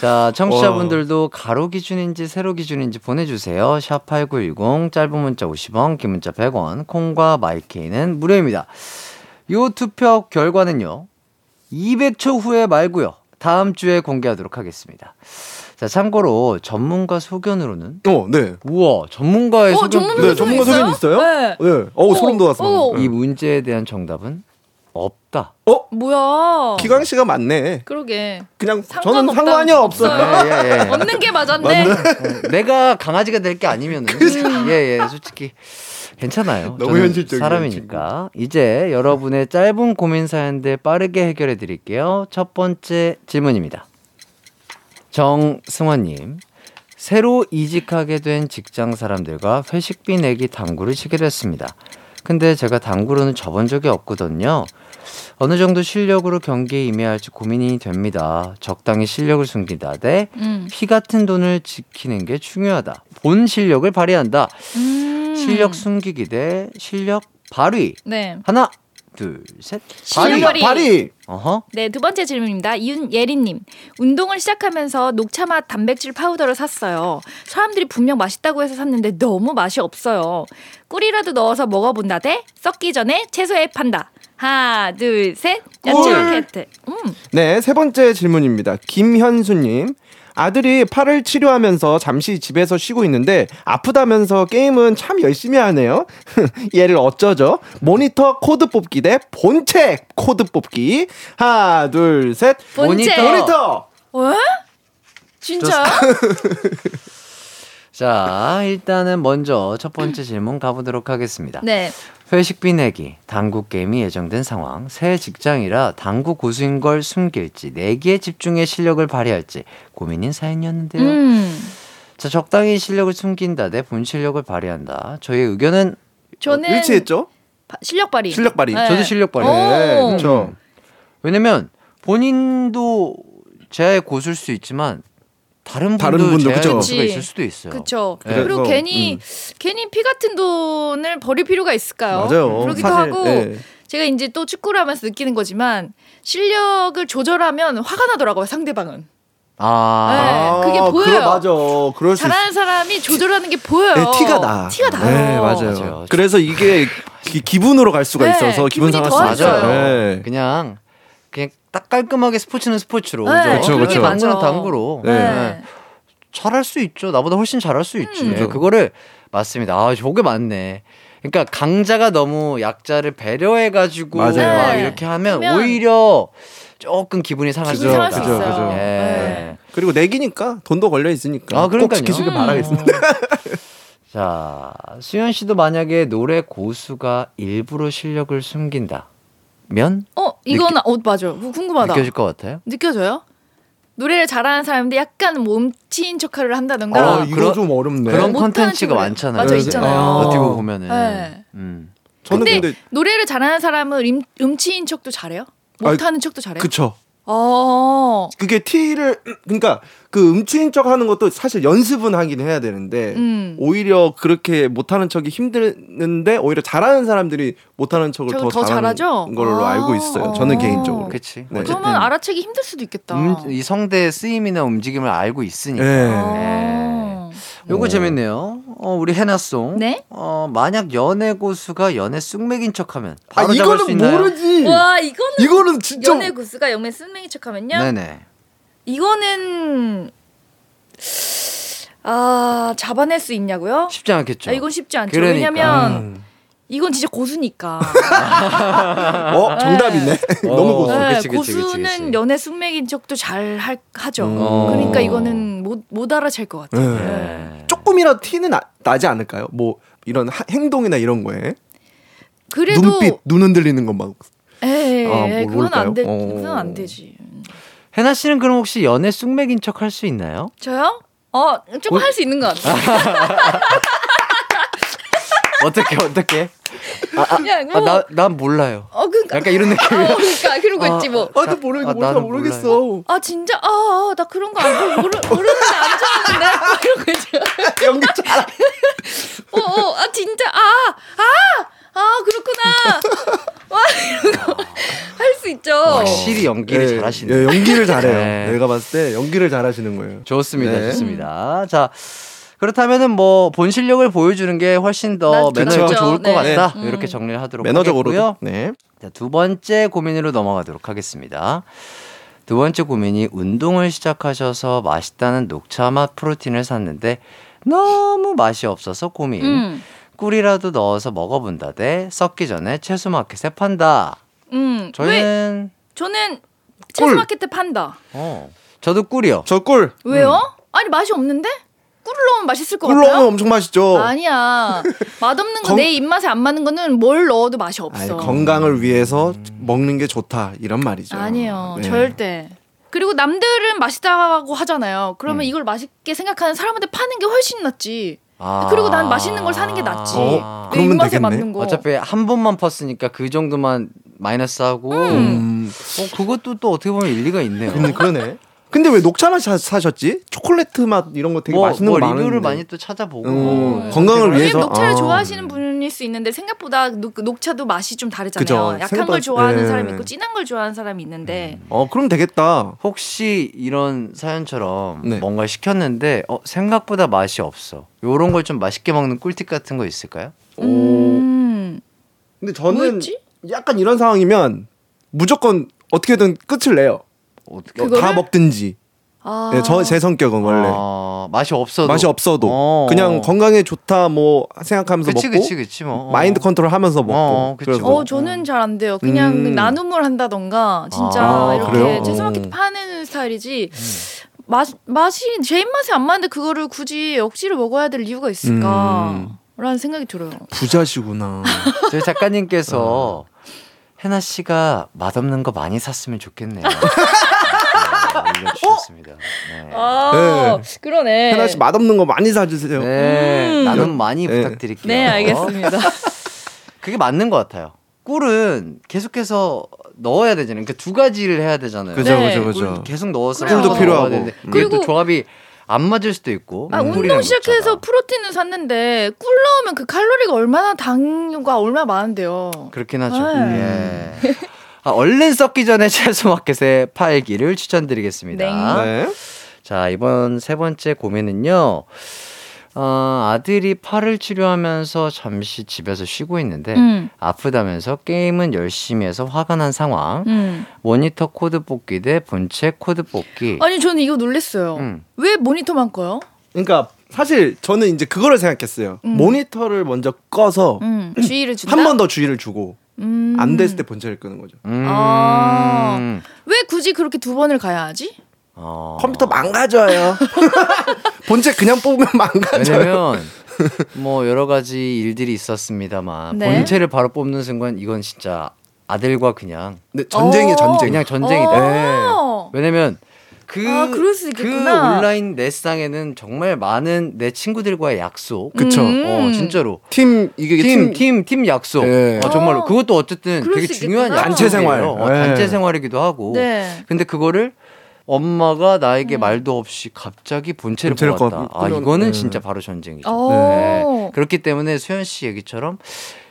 자, 청취자분들도 가로 기준인지 세로 기준인지 보내주세요. 샵 8910, 짧은 문자 50원, 긴 문자 100원, 콩과 마이케이는 무료입니다. 요 투표 결과는요, 200초 후에 말고요 다음 주에 공개하도록 하겠습니다. 자, 참고로 전문가 소견으로는, 어, 네. 우와, 전문가의 어, 소견. 전문가 네, 전문가 소견 있어요? 네. 네. 어, 소름 돋았어. 어. 이 문제에 대한 정답은 없다. 어? 뭐야? 기광 씨가 맞네. 그러게. 그냥 저는 상관없다. 상관이 없어요. 없어요. 예, 예, 예. 없는 게 맞았네. 어, 내가 강아지가 될 게 아니면은 예 예 솔직히 괜찮아요. 너무 현실적이에요, 사람이니까 이제 여러분의 짧은 고민 사연들 빠르게 해결해 드릴게요. 첫 번째 질문입니다. 정승원님 새로 이직하게 된 직장 사람들과 회식비 내기 당구를 치게 됐습니다. 근데 제가 당구로는 접은 적이 없거든요. 어느 정도 실력으로 경기에 임해야 할지 고민이 됩니다. 적당히 실력을 숨기다 대 음. 피 같은 돈을 지키는 게 중요하다. 본 실력을 발휘한다. 음. 음. 실력 숨기기 대 실력 발휘. 네. 하나, 둘, 셋. 실력 발휘. 발이 어허. 네, 두 번째 질문입니다. 이윤예리님. 운동을 시작하면서 녹차 맛 단백질 파우더를 샀어요. 사람들이 분명 맛있다고 해서 샀는데 너무 맛이 없어요. 꿀이라도 넣어서 먹어본다 대 썩기 전에 채소에 판다. 하나, 둘, 셋. 야채 마켓. 음. 네, 세 번째 질문입니다. 김현수님. 아들이 팔을 치료하면서 잠시 집에서 쉬고 있는데 아프다면서 게임은 참 열심히 하네요. 얘를 어쩌죠? 모니터 코드 뽑기 대 본체 코드 뽑기. 하나, 둘, 셋. 본체. 모니터. 왜? 진짜? 자, 일단은 먼저 첫 번째 질문 가보도록 하겠습니다. 네. 회식비 내기, 당구 게임이 예정된 상황, 새 직장이라 당구 고수인 걸 숨길지, 내기에 집중해 실력을 발휘할지 고민인 사연이었는데요. 음. 자, 적당히 실력을 숨긴다 대본 실력을 발휘한다. 저희의 의견은 저는 일치했죠? 바- 실력 발휘. 실력 발휘. 네. 저도 실력 발휘. 오. 네, 그렇죠. 왜냐면 본인도 제아의 고수일 수 있지만 다른 다른 분도 그쵸. 그치. 있을 수도 있어요. 그렇죠. 네. 그리고 그래서, 괜히 음. 괜히 피 같은 돈을 버릴 필요가 있을까요? 맞아요. 그러기도 사실, 하고 예. 제가 이제 또 축구를 하면서 느끼는 거지만 실력을 조절하면 화가 나더라고요 상대방은. 아, 네, 그게 아, 보여요. 그래, 맞아. 그럴 수 있어. 잘하는 사람이 조절하는 게 보여요. 네, 티가 나. 티가 나요. 네, 맞아요. 맞아요. 그래서 이게 기, 기분으로 갈 수가 네, 있어서 기분 상할 더수안 있어요. 좋아요. 네. 그냥 딱 깔끔하게 스포츠는 스포츠로 네, 그렇게 그쵸. 당구는. 당구로 네. 네. 잘할 수 있죠. 나보다 훨씬 잘할 수 있지. 음. 네, 그거를 맞습니다. 아, 저게 맞네. 그러니까 강자가 너무 약자를 배려해 가지고 맞아요. 막 네. 이렇게 하면 그러면 오히려 조금 기분이 상할 수 그죠, 있다. 그죠. 그죠. 예. 네. 그리고 내기니까 돈도 걸려 있으니까 아, 꼭 그러니까요. 지키시길 음. 바라겠습니다. 자, 수현 씨도 만약에 노래 고수가 일부러 실력을 숨긴다. 면 어 이거는 어 맞아. 요 궁금하다. 느껴질 것 같아요. 느껴져요? 노래를 잘하는 사람인데 약간 몸치인 척을 한다던가. 아, 어, 이거 그런- 좀 어렵네. 그런 컨텐츠가. 많잖아요. 맞아 네, 있잖아요. 아. 어떻게 보면은. 네. 음. 저는 근데, 근데, 노래를 잘하는 사람은 임, 음치인 척도 잘해요? 못하는 척도 잘해요? 그쵸. 어. 그게 티를 그러니까 그 음추인 척 하는 것도 사실 연습은 하긴 해야 되는데 음. 오히려 그렇게 못하는 척이 힘드는데 오히려 잘하는 사람들이 못하는 척을 저- 더, 더 잘하는 잘하죠? 걸로 아. 알고 있어요. 저는 어. 개인적으로. 그치. 네. 그러면 알아채기 힘들 수도 있겠다. 음, 이 성대의 쓰임이나 움직임을 알고 있으니까. 네. 어. 요거 오. 재밌네요. 어, 우리 해나송. 네? 어, 만약 연애 고수가 연애 쑥맥인 척하면 아 바로 잡을 수 이거는 있나요? 모르지. 와 이거는 이거는 진짜 연애 구스가 영매 쓴맹이 척하면요. 네네. 이거는 아 잡아낼 수 있냐고요? 쉽지 않겠죠. 아, 이건 쉽지 않죠. 그러니까. 왜냐면 음. 이건 진짜 고수니까. 어 정답이네. 너무 고수. 어, 네, 그치, 그치, 고수는 그치, 그치. 연애 숙맥인 척도 잘 할, 하죠. 음. 그러니까 이거는 못, 못 알아챌 것 같아요. 네. 네. 조금이라도 티는 나, 나지 않을까요? 뭐 이런 하- 행동이나 이런 거에 그래도 눈빛, 눈 흔들리는 것만. 에이, 아, 뭐 그건 안 돼. 모를까요? 어. 그건 안 되지. 해나 씨는 그럼 혹시 연애 쑥맥인 척 할 수 있나요? 저요? 어, 조금 할 수 있는 것 같아요. 어떻게 어떻게? 그냥 뭐, 아, 나, 난 몰라요. 어, 그러니까, 약간 이런 느낌이야. 어, 그러니까 그러고 있지 뭐. 아, 나 모르, 아, 나는 모르겠어. 아 진짜 아, 아, 나 그런 거 안 모르 모르는데 안 좋아하는데 이러고 있죠. 연기 잘. 어, 어, 아 진짜 아, 아, 아 그렇구나. 와 이런 거 할 수 있죠. 확실히 연기를 네, 잘하시네. 예, 연기를 잘해요. 네. 내가 봤을 때 연기를 잘하시는 거예요. 좋습니다. 네. 좋습니다. 자. 그렇다면은 뭐 본 실력을 보여주는 게 훨씬 더 맞죠. 매너 있고 그렇죠. 좋을 것 네. 같다. 음. 이렇게 정리를 하도록 매너적으로. 네. 자, 두 번째 고민으로 넘어가도록 하겠습니다. 두 번째 고민이 운동을 시작하셔서 맛있다는 녹차 맛 프로틴을 샀는데 너무 맛이 없어서 고민. 음, 꿀이라도 넣어서 먹어본다 대 썩기 전에 채소 마켓에 판다. 음. 왜 저희는 저는 채소마켓에 판다. 어 저도 꿀이요. 저 꿀. 왜요? 아니 맛이 없는데? 꿀을 넣으면 맛있을 것꿀 같아요. 넣으면 엄청 맛있죠. 아니야. 맛없는 거 건- 내 입맛에 안 맞는 거는 뭘 넣어도 맛이 아니, 없어. 건강을 위해서 먹는 게 좋다 이런 말이죠. 아니에요. 네. 절대. 그리고 남들은 맛있다고 하잖아요. 음. 그러면 이걸 맛있게 생각하는 사람한테 파는 게 훨씬 낫지. 아. 그리고 난 맛있는 걸 사는 게 낫지. 어, 내 그러면 입맛에 되겠네. 맞는 거. 어차피 한 번만 펐으니까 그 정도만 마이너스하고 음, 어, 그것도 또 어떻게 보면 일리가 있네요. 음, 그러네. 근데 왜 녹차 맛 사, 사셨지? 초콜릿 맛 이런 거 되게 뭐, 맛있는 뭐거 리뷰를 많은데. 많이 또 찾아보고 음, 건강을 왜냐면 위해서 녹차를 아. 좋아하시는 분일 수 있는데 생각보다 녹, 녹차도 맛이 좀 다르잖아요. 그죠. 약한 생각보다- 걸 좋아하는 예. 사람이 있고 진한 걸 좋아하는 사람이 있는데 어 그럼 되겠다. 혹시 이런 사연처럼 네. 뭔가 시켰는데 어, 생각보다 맛이 없어. 요런 걸 좀 맛있게 먹는 꿀팁 같은 거 있을까요? 음. 근데 저는 뭐였지? 약간 이런 상황이면 무조건 어떻게든 끝을 내요. 어떻게 뭐 그거를? 다 먹든지. 아. 네, 저 제 성격은 원래 아, 맛이 없어도 맛이 없어도 어, 그냥 어. 건강에 좋다 뭐 생각하면서 그치 먹고 그치 그치 뭐 어. 마인드 컨트롤하면서 먹고. 어, 그치. 그래서 어, 저는 잘 안 돼요. 그냥 음. 나눔을 한다던가 진짜 아, 이렇게? 채소마켓 어. 파는 스타일이지. 음. 맛 맛이 제 입맛에 안 맞는데 그거를 굳이 억지로 먹어야 될 이유가 있을까? 음. 라는 생각이 들어요. 부자시구나. 저희 작가님께서 해나 씨가 맛없는 거 많이 샀으면 좋겠네요. 네, 올려주셨습니다. 네. 아, 그러네. 해나 씨 맛없는 거 많이 사주세요. 네, 음. 나눔 많이 네. 부탁드릴게요. 네, 알겠습니다. 그게 맞는 것 같아요. 꿀은 계속해서 넣어야 되잖아요. 그러니까 두 가지를 해야 되잖아요. 그죠 네. 그죠 꿀 그죠. 계속 넣어서 꿀도 필요하고. 음. 그게 또 그리고- 조합이 안 맞을 수도 있고. 아, 꿀이랑 운동 시작해서. 프로틴을 샀는데 꿀 넣으면 그 칼로리가 얼마나 당류가 얼마나 많은데요. 그렇긴 하죠. 네. 예. 아, 얼른 썩기 전에 채소마켓에 팔기를 추천드리겠습니다. 네. 자, 이번 세 번째 고민은요. 어, 아들이 팔을 치료하면서 잠시 집에서 쉬고 있는데 음, 아프다면서 게임은 열심히 해서 화가 난 상황. 음. 모니터 코드 뽑기 대 본체 코드 뽑기. 아니 저는 이거 놀랬어요. 음. 왜 모니터만 꺼요? 그러니까 사실 저는 이제 그거를 생각했어요. 음. 모니터를 먼저 꺼서 음, 주의를 준다. 한번 더 주의를 주고 음. 안 됐을 때 본체를 끄는 거죠. 음. 아. 왜 굳이 그렇게 두 번을 가야 하지? 어. 컴퓨터 망가져요. 본체 그냥 뽑으면 망가져요. 왜냐면 뭐 여러 가지 일들이 있었습니다만 네. 본체를 바로 뽑는 순간 이건 진짜 아들과 그냥 네, 전쟁이 어. 전쟁. 그냥 전쟁이다. 어. 왜냐면 그, 아, 그럴 수그 있겠구나. 온라인 넷상에는 정말 많은 내 친구들과의 약속. 그쵸. 음. 어, 진짜로. 팀 이게 팀, 팀, 팀, 팀 약속. 예. 어, 정말로. 어. 그것도 어쨌든 되게 수 중요한. 단체 생활. 어, 예. 단체 생활이기도 하고. 네. 근데 그거를 엄마가 나에게 음. 말도 없이 갑자기 본체를. 꺼- 아, 이거는 네. 진짜 바로 전쟁이죠. 오. 네. 그렇기 때문에 수현 씨 얘기처럼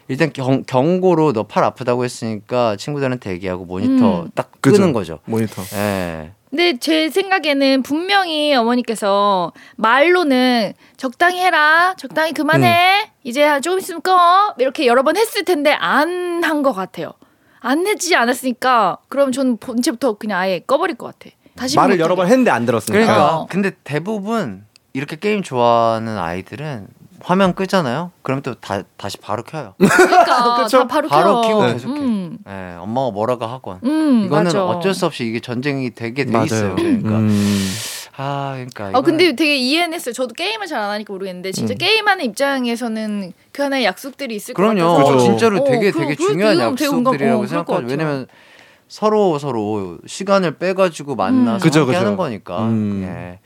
일단 경, 경고로 너 팔 아프다고 했으니까 친구들한테 얘기하고 모니터 음. 딱 그죠. 끄는 거죠. 모니터. 예. 근데 제 생각에는 분명히 어머니께서 말로는 적당히 해라, 적당히 그만해, 이제 조금 있으면 꺼 이렇게 여러 번 했을 텐데 안 한 것 같아요. 안 했지 않았으니까 그럼 저는 본체부터 그냥 아예 꺼버릴 것 같아. 다시 말을. 여러 번 했는데 안 들었으니까. 그러니까 어. 근데 대부분 이렇게 게임 좋아하는 아이들은 화면 끄잖아요. 그럼 또 다, 다시 바로 켜요. 그러니까 그쵸? 다 바로, 바로 켜. 켜고 네. 계속해. 음, 예, 엄마가 뭐라고 하건. 음, 이거는 맞아. 어쩔 수 없이 이게 전쟁이 되게 돼 맞아요. 있어요. 그러니까 음. 아, 그러니까. 아 이거는 근데 되게 이해는 했어요. 저도 게임을 잘 안 하니까 모르겠는데 진짜 음. 게임하는 입장에서는 그 하나의 약속들이 있을 것 그럼요. 같아서. 어, 진짜로 어, 되게 그- 되게 그- 중요한 되게 약속들이라고 어, 것 생각하죠. 왜냐면 서로 서로 시간을 빼가지고 만나서 음. 함께 그죠. 하는 거니까. 음. 예.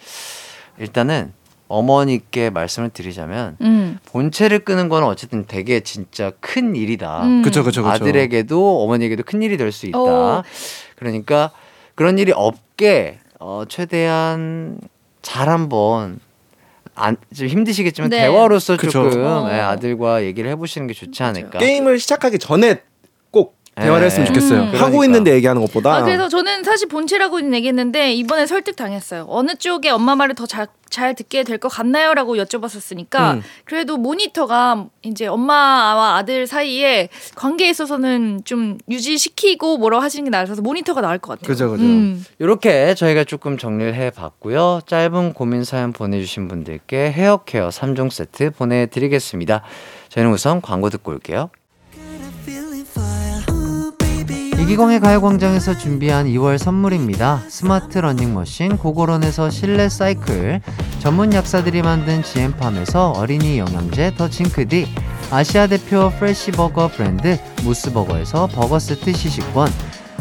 일단은 어머니께 말씀을 드리자면 음, 본체를 끄는 건 어쨌든 되게 진짜 큰 일이다. 음. 그쵸 그쵸 그쵸. 아들에게도 어머니에게도 큰 일이 될 수 있다. 어. 그러니까 그런 일이 없게 어, 최대한 잘 한번 안, 좀 힘드시겠지만 네. 대화로서 그쵸. 조금 어. 예, 아들과 얘기를 해보시는 게 좋지 않을까. 게임을 시작하기 전에 꼭 대화를 네. 했으면 좋겠어요. 음. 하고 그러니까. 있는데 얘기하는 것보다. 아, 그래서 저는 사실 본체라고 얘기했는데 이번에 설득 당했어요. 어느 쪽에 엄마 말을 더잘 잘 듣게 될 것 같나요?라고 여쭤봤었으니까 음. 그래도 모니터가 이제 엄마와 아들 사이에 관계에 있어서는 좀 유지시키고 뭐라고 하시는 게 나아서 모니터가 나을 것 같아요. 그죠, 그죠. 음. 이렇게 저희가 조금 정리를 해봤고요. 짧은 고민 사연 보내주신 분들께 헤어 케어 3종 세트 보내드리겠습니다. 저희는 우선 광고 듣고 올게요. 이기광의 가요광장에서 준비한 2월 선물입니다. 스마트 러닝머신 고고런에서 실내 사이클, 전문 약사들이 만든 지엠팜에서 어린이 영양제 더 징크디, 아시아 대표 프레시버거 브랜드 무스버거에서 버거 세트 시식권,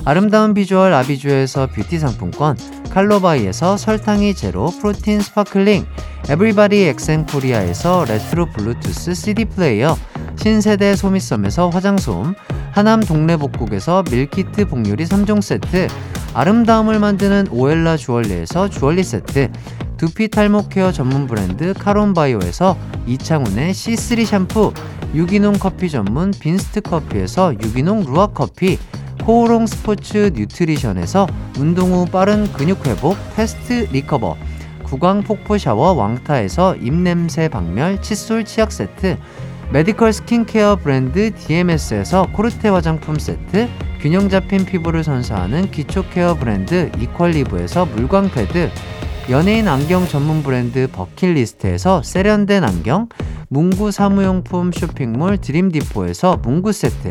아름다운 비주얼 아비주에서 뷰티 상품권, 칼로바이에서 설탕이 제로 프로틴 스파클링, 에브리바디 엑센 코리아에서 레트로 블루투스 CD 플레이어, 신세대 소미섬에서 화장솜, 하남 동래복국에서 밀키트 복요리 3종 세트 아름다움을 만드는 오엘라 주얼리에서 주얼리 세트 두피 탈모 케어 전문 브랜드 카론바이오에서 이창훈의 C3 샴푸 유기농 커피 전문 빈스트 커피에서 유기농 루아 커피 코오롱 스포츠 뉴트리션에서 운동 후 빠른 근육 회복 패스트 리커버 구강 폭포 샤워 왕타에서 입냄새 박멸 칫솔 치약 세트 메디컬 스킨케어 브랜드 DMS에서 코르테 화장품 세트 균형 잡힌 피부를 선사하는 기초 케어 브랜드 이퀄리브에서 물광 패드 연예인 안경 전문 브랜드 버킷리스트에서 세련된 안경 문구 사무용품 쇼핑몰 드림디포에서 문구 세트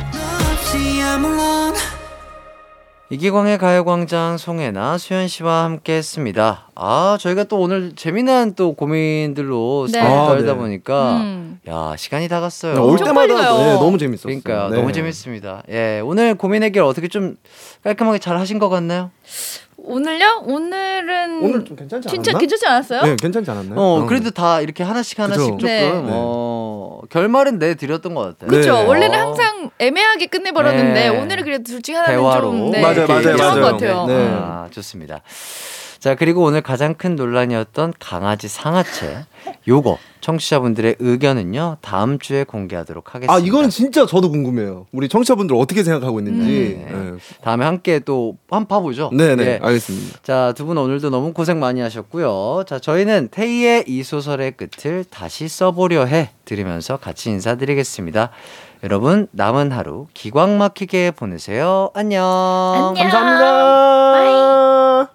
이기광의 가요광장 송혜나 수현 씨와 함께 했습니다. 아, 저희가 또 오늘 재미난 또 고민들로 네. 스타일 아, 떨다 네. 보니까 음. 야, 시간이 다 갔어요. 네, 올 때마다. 네, 너무 재밌었어요. 그러니까요. 네. 너무 재밌습니다. 예, 오늘 고민 해결 어떻게 좀 깔끔하게 잘 하신 것 같나요? 오늘요? 오늘은 오늘 좀 괜찮지 않았나? 진짜 괜찮지 않았어요? 네, 괜찮지 않았나요? 어, 그래도 다 이렇게 하나씩 하나씩 그죠. 조금 네. 어, 결말은 내 드렸던 것 같아요. 그렇죠. 네. 원래는 어. 항상 애매하게 끝내버렸는데 네. 오늘은 그래도 둘 중에 하나는 대화로 좀 네, 맞아요, 맞아요, 맞아요. 것 같아요. 네. 아, 좋습니다. 자, 그리고 오늘 가장 큰 논란이었던 강아지 상하체. 요거 청취자분들의 의견은요. 다음 주에 공개하도록 하겠습니다. 아, 이거는 진짜 저도 궁금해요. 우리 청취자분들 어떻게 생각하고 있는지. 음. 다음에 함께 또 한번 봐보죠. 네, 네, 예. 알겠습니다. 자, 두 분 오늘도 너무 고생 많이 하셨고요. 자, 저희는 태희의 이 소설의 끝을 다시 써보려 해 들으면서 같이 인사드리겠습니다. 여러분, 남은 하루 기광 막히게 보내세요. 안녕. 안녕. 감사합니다. 바이.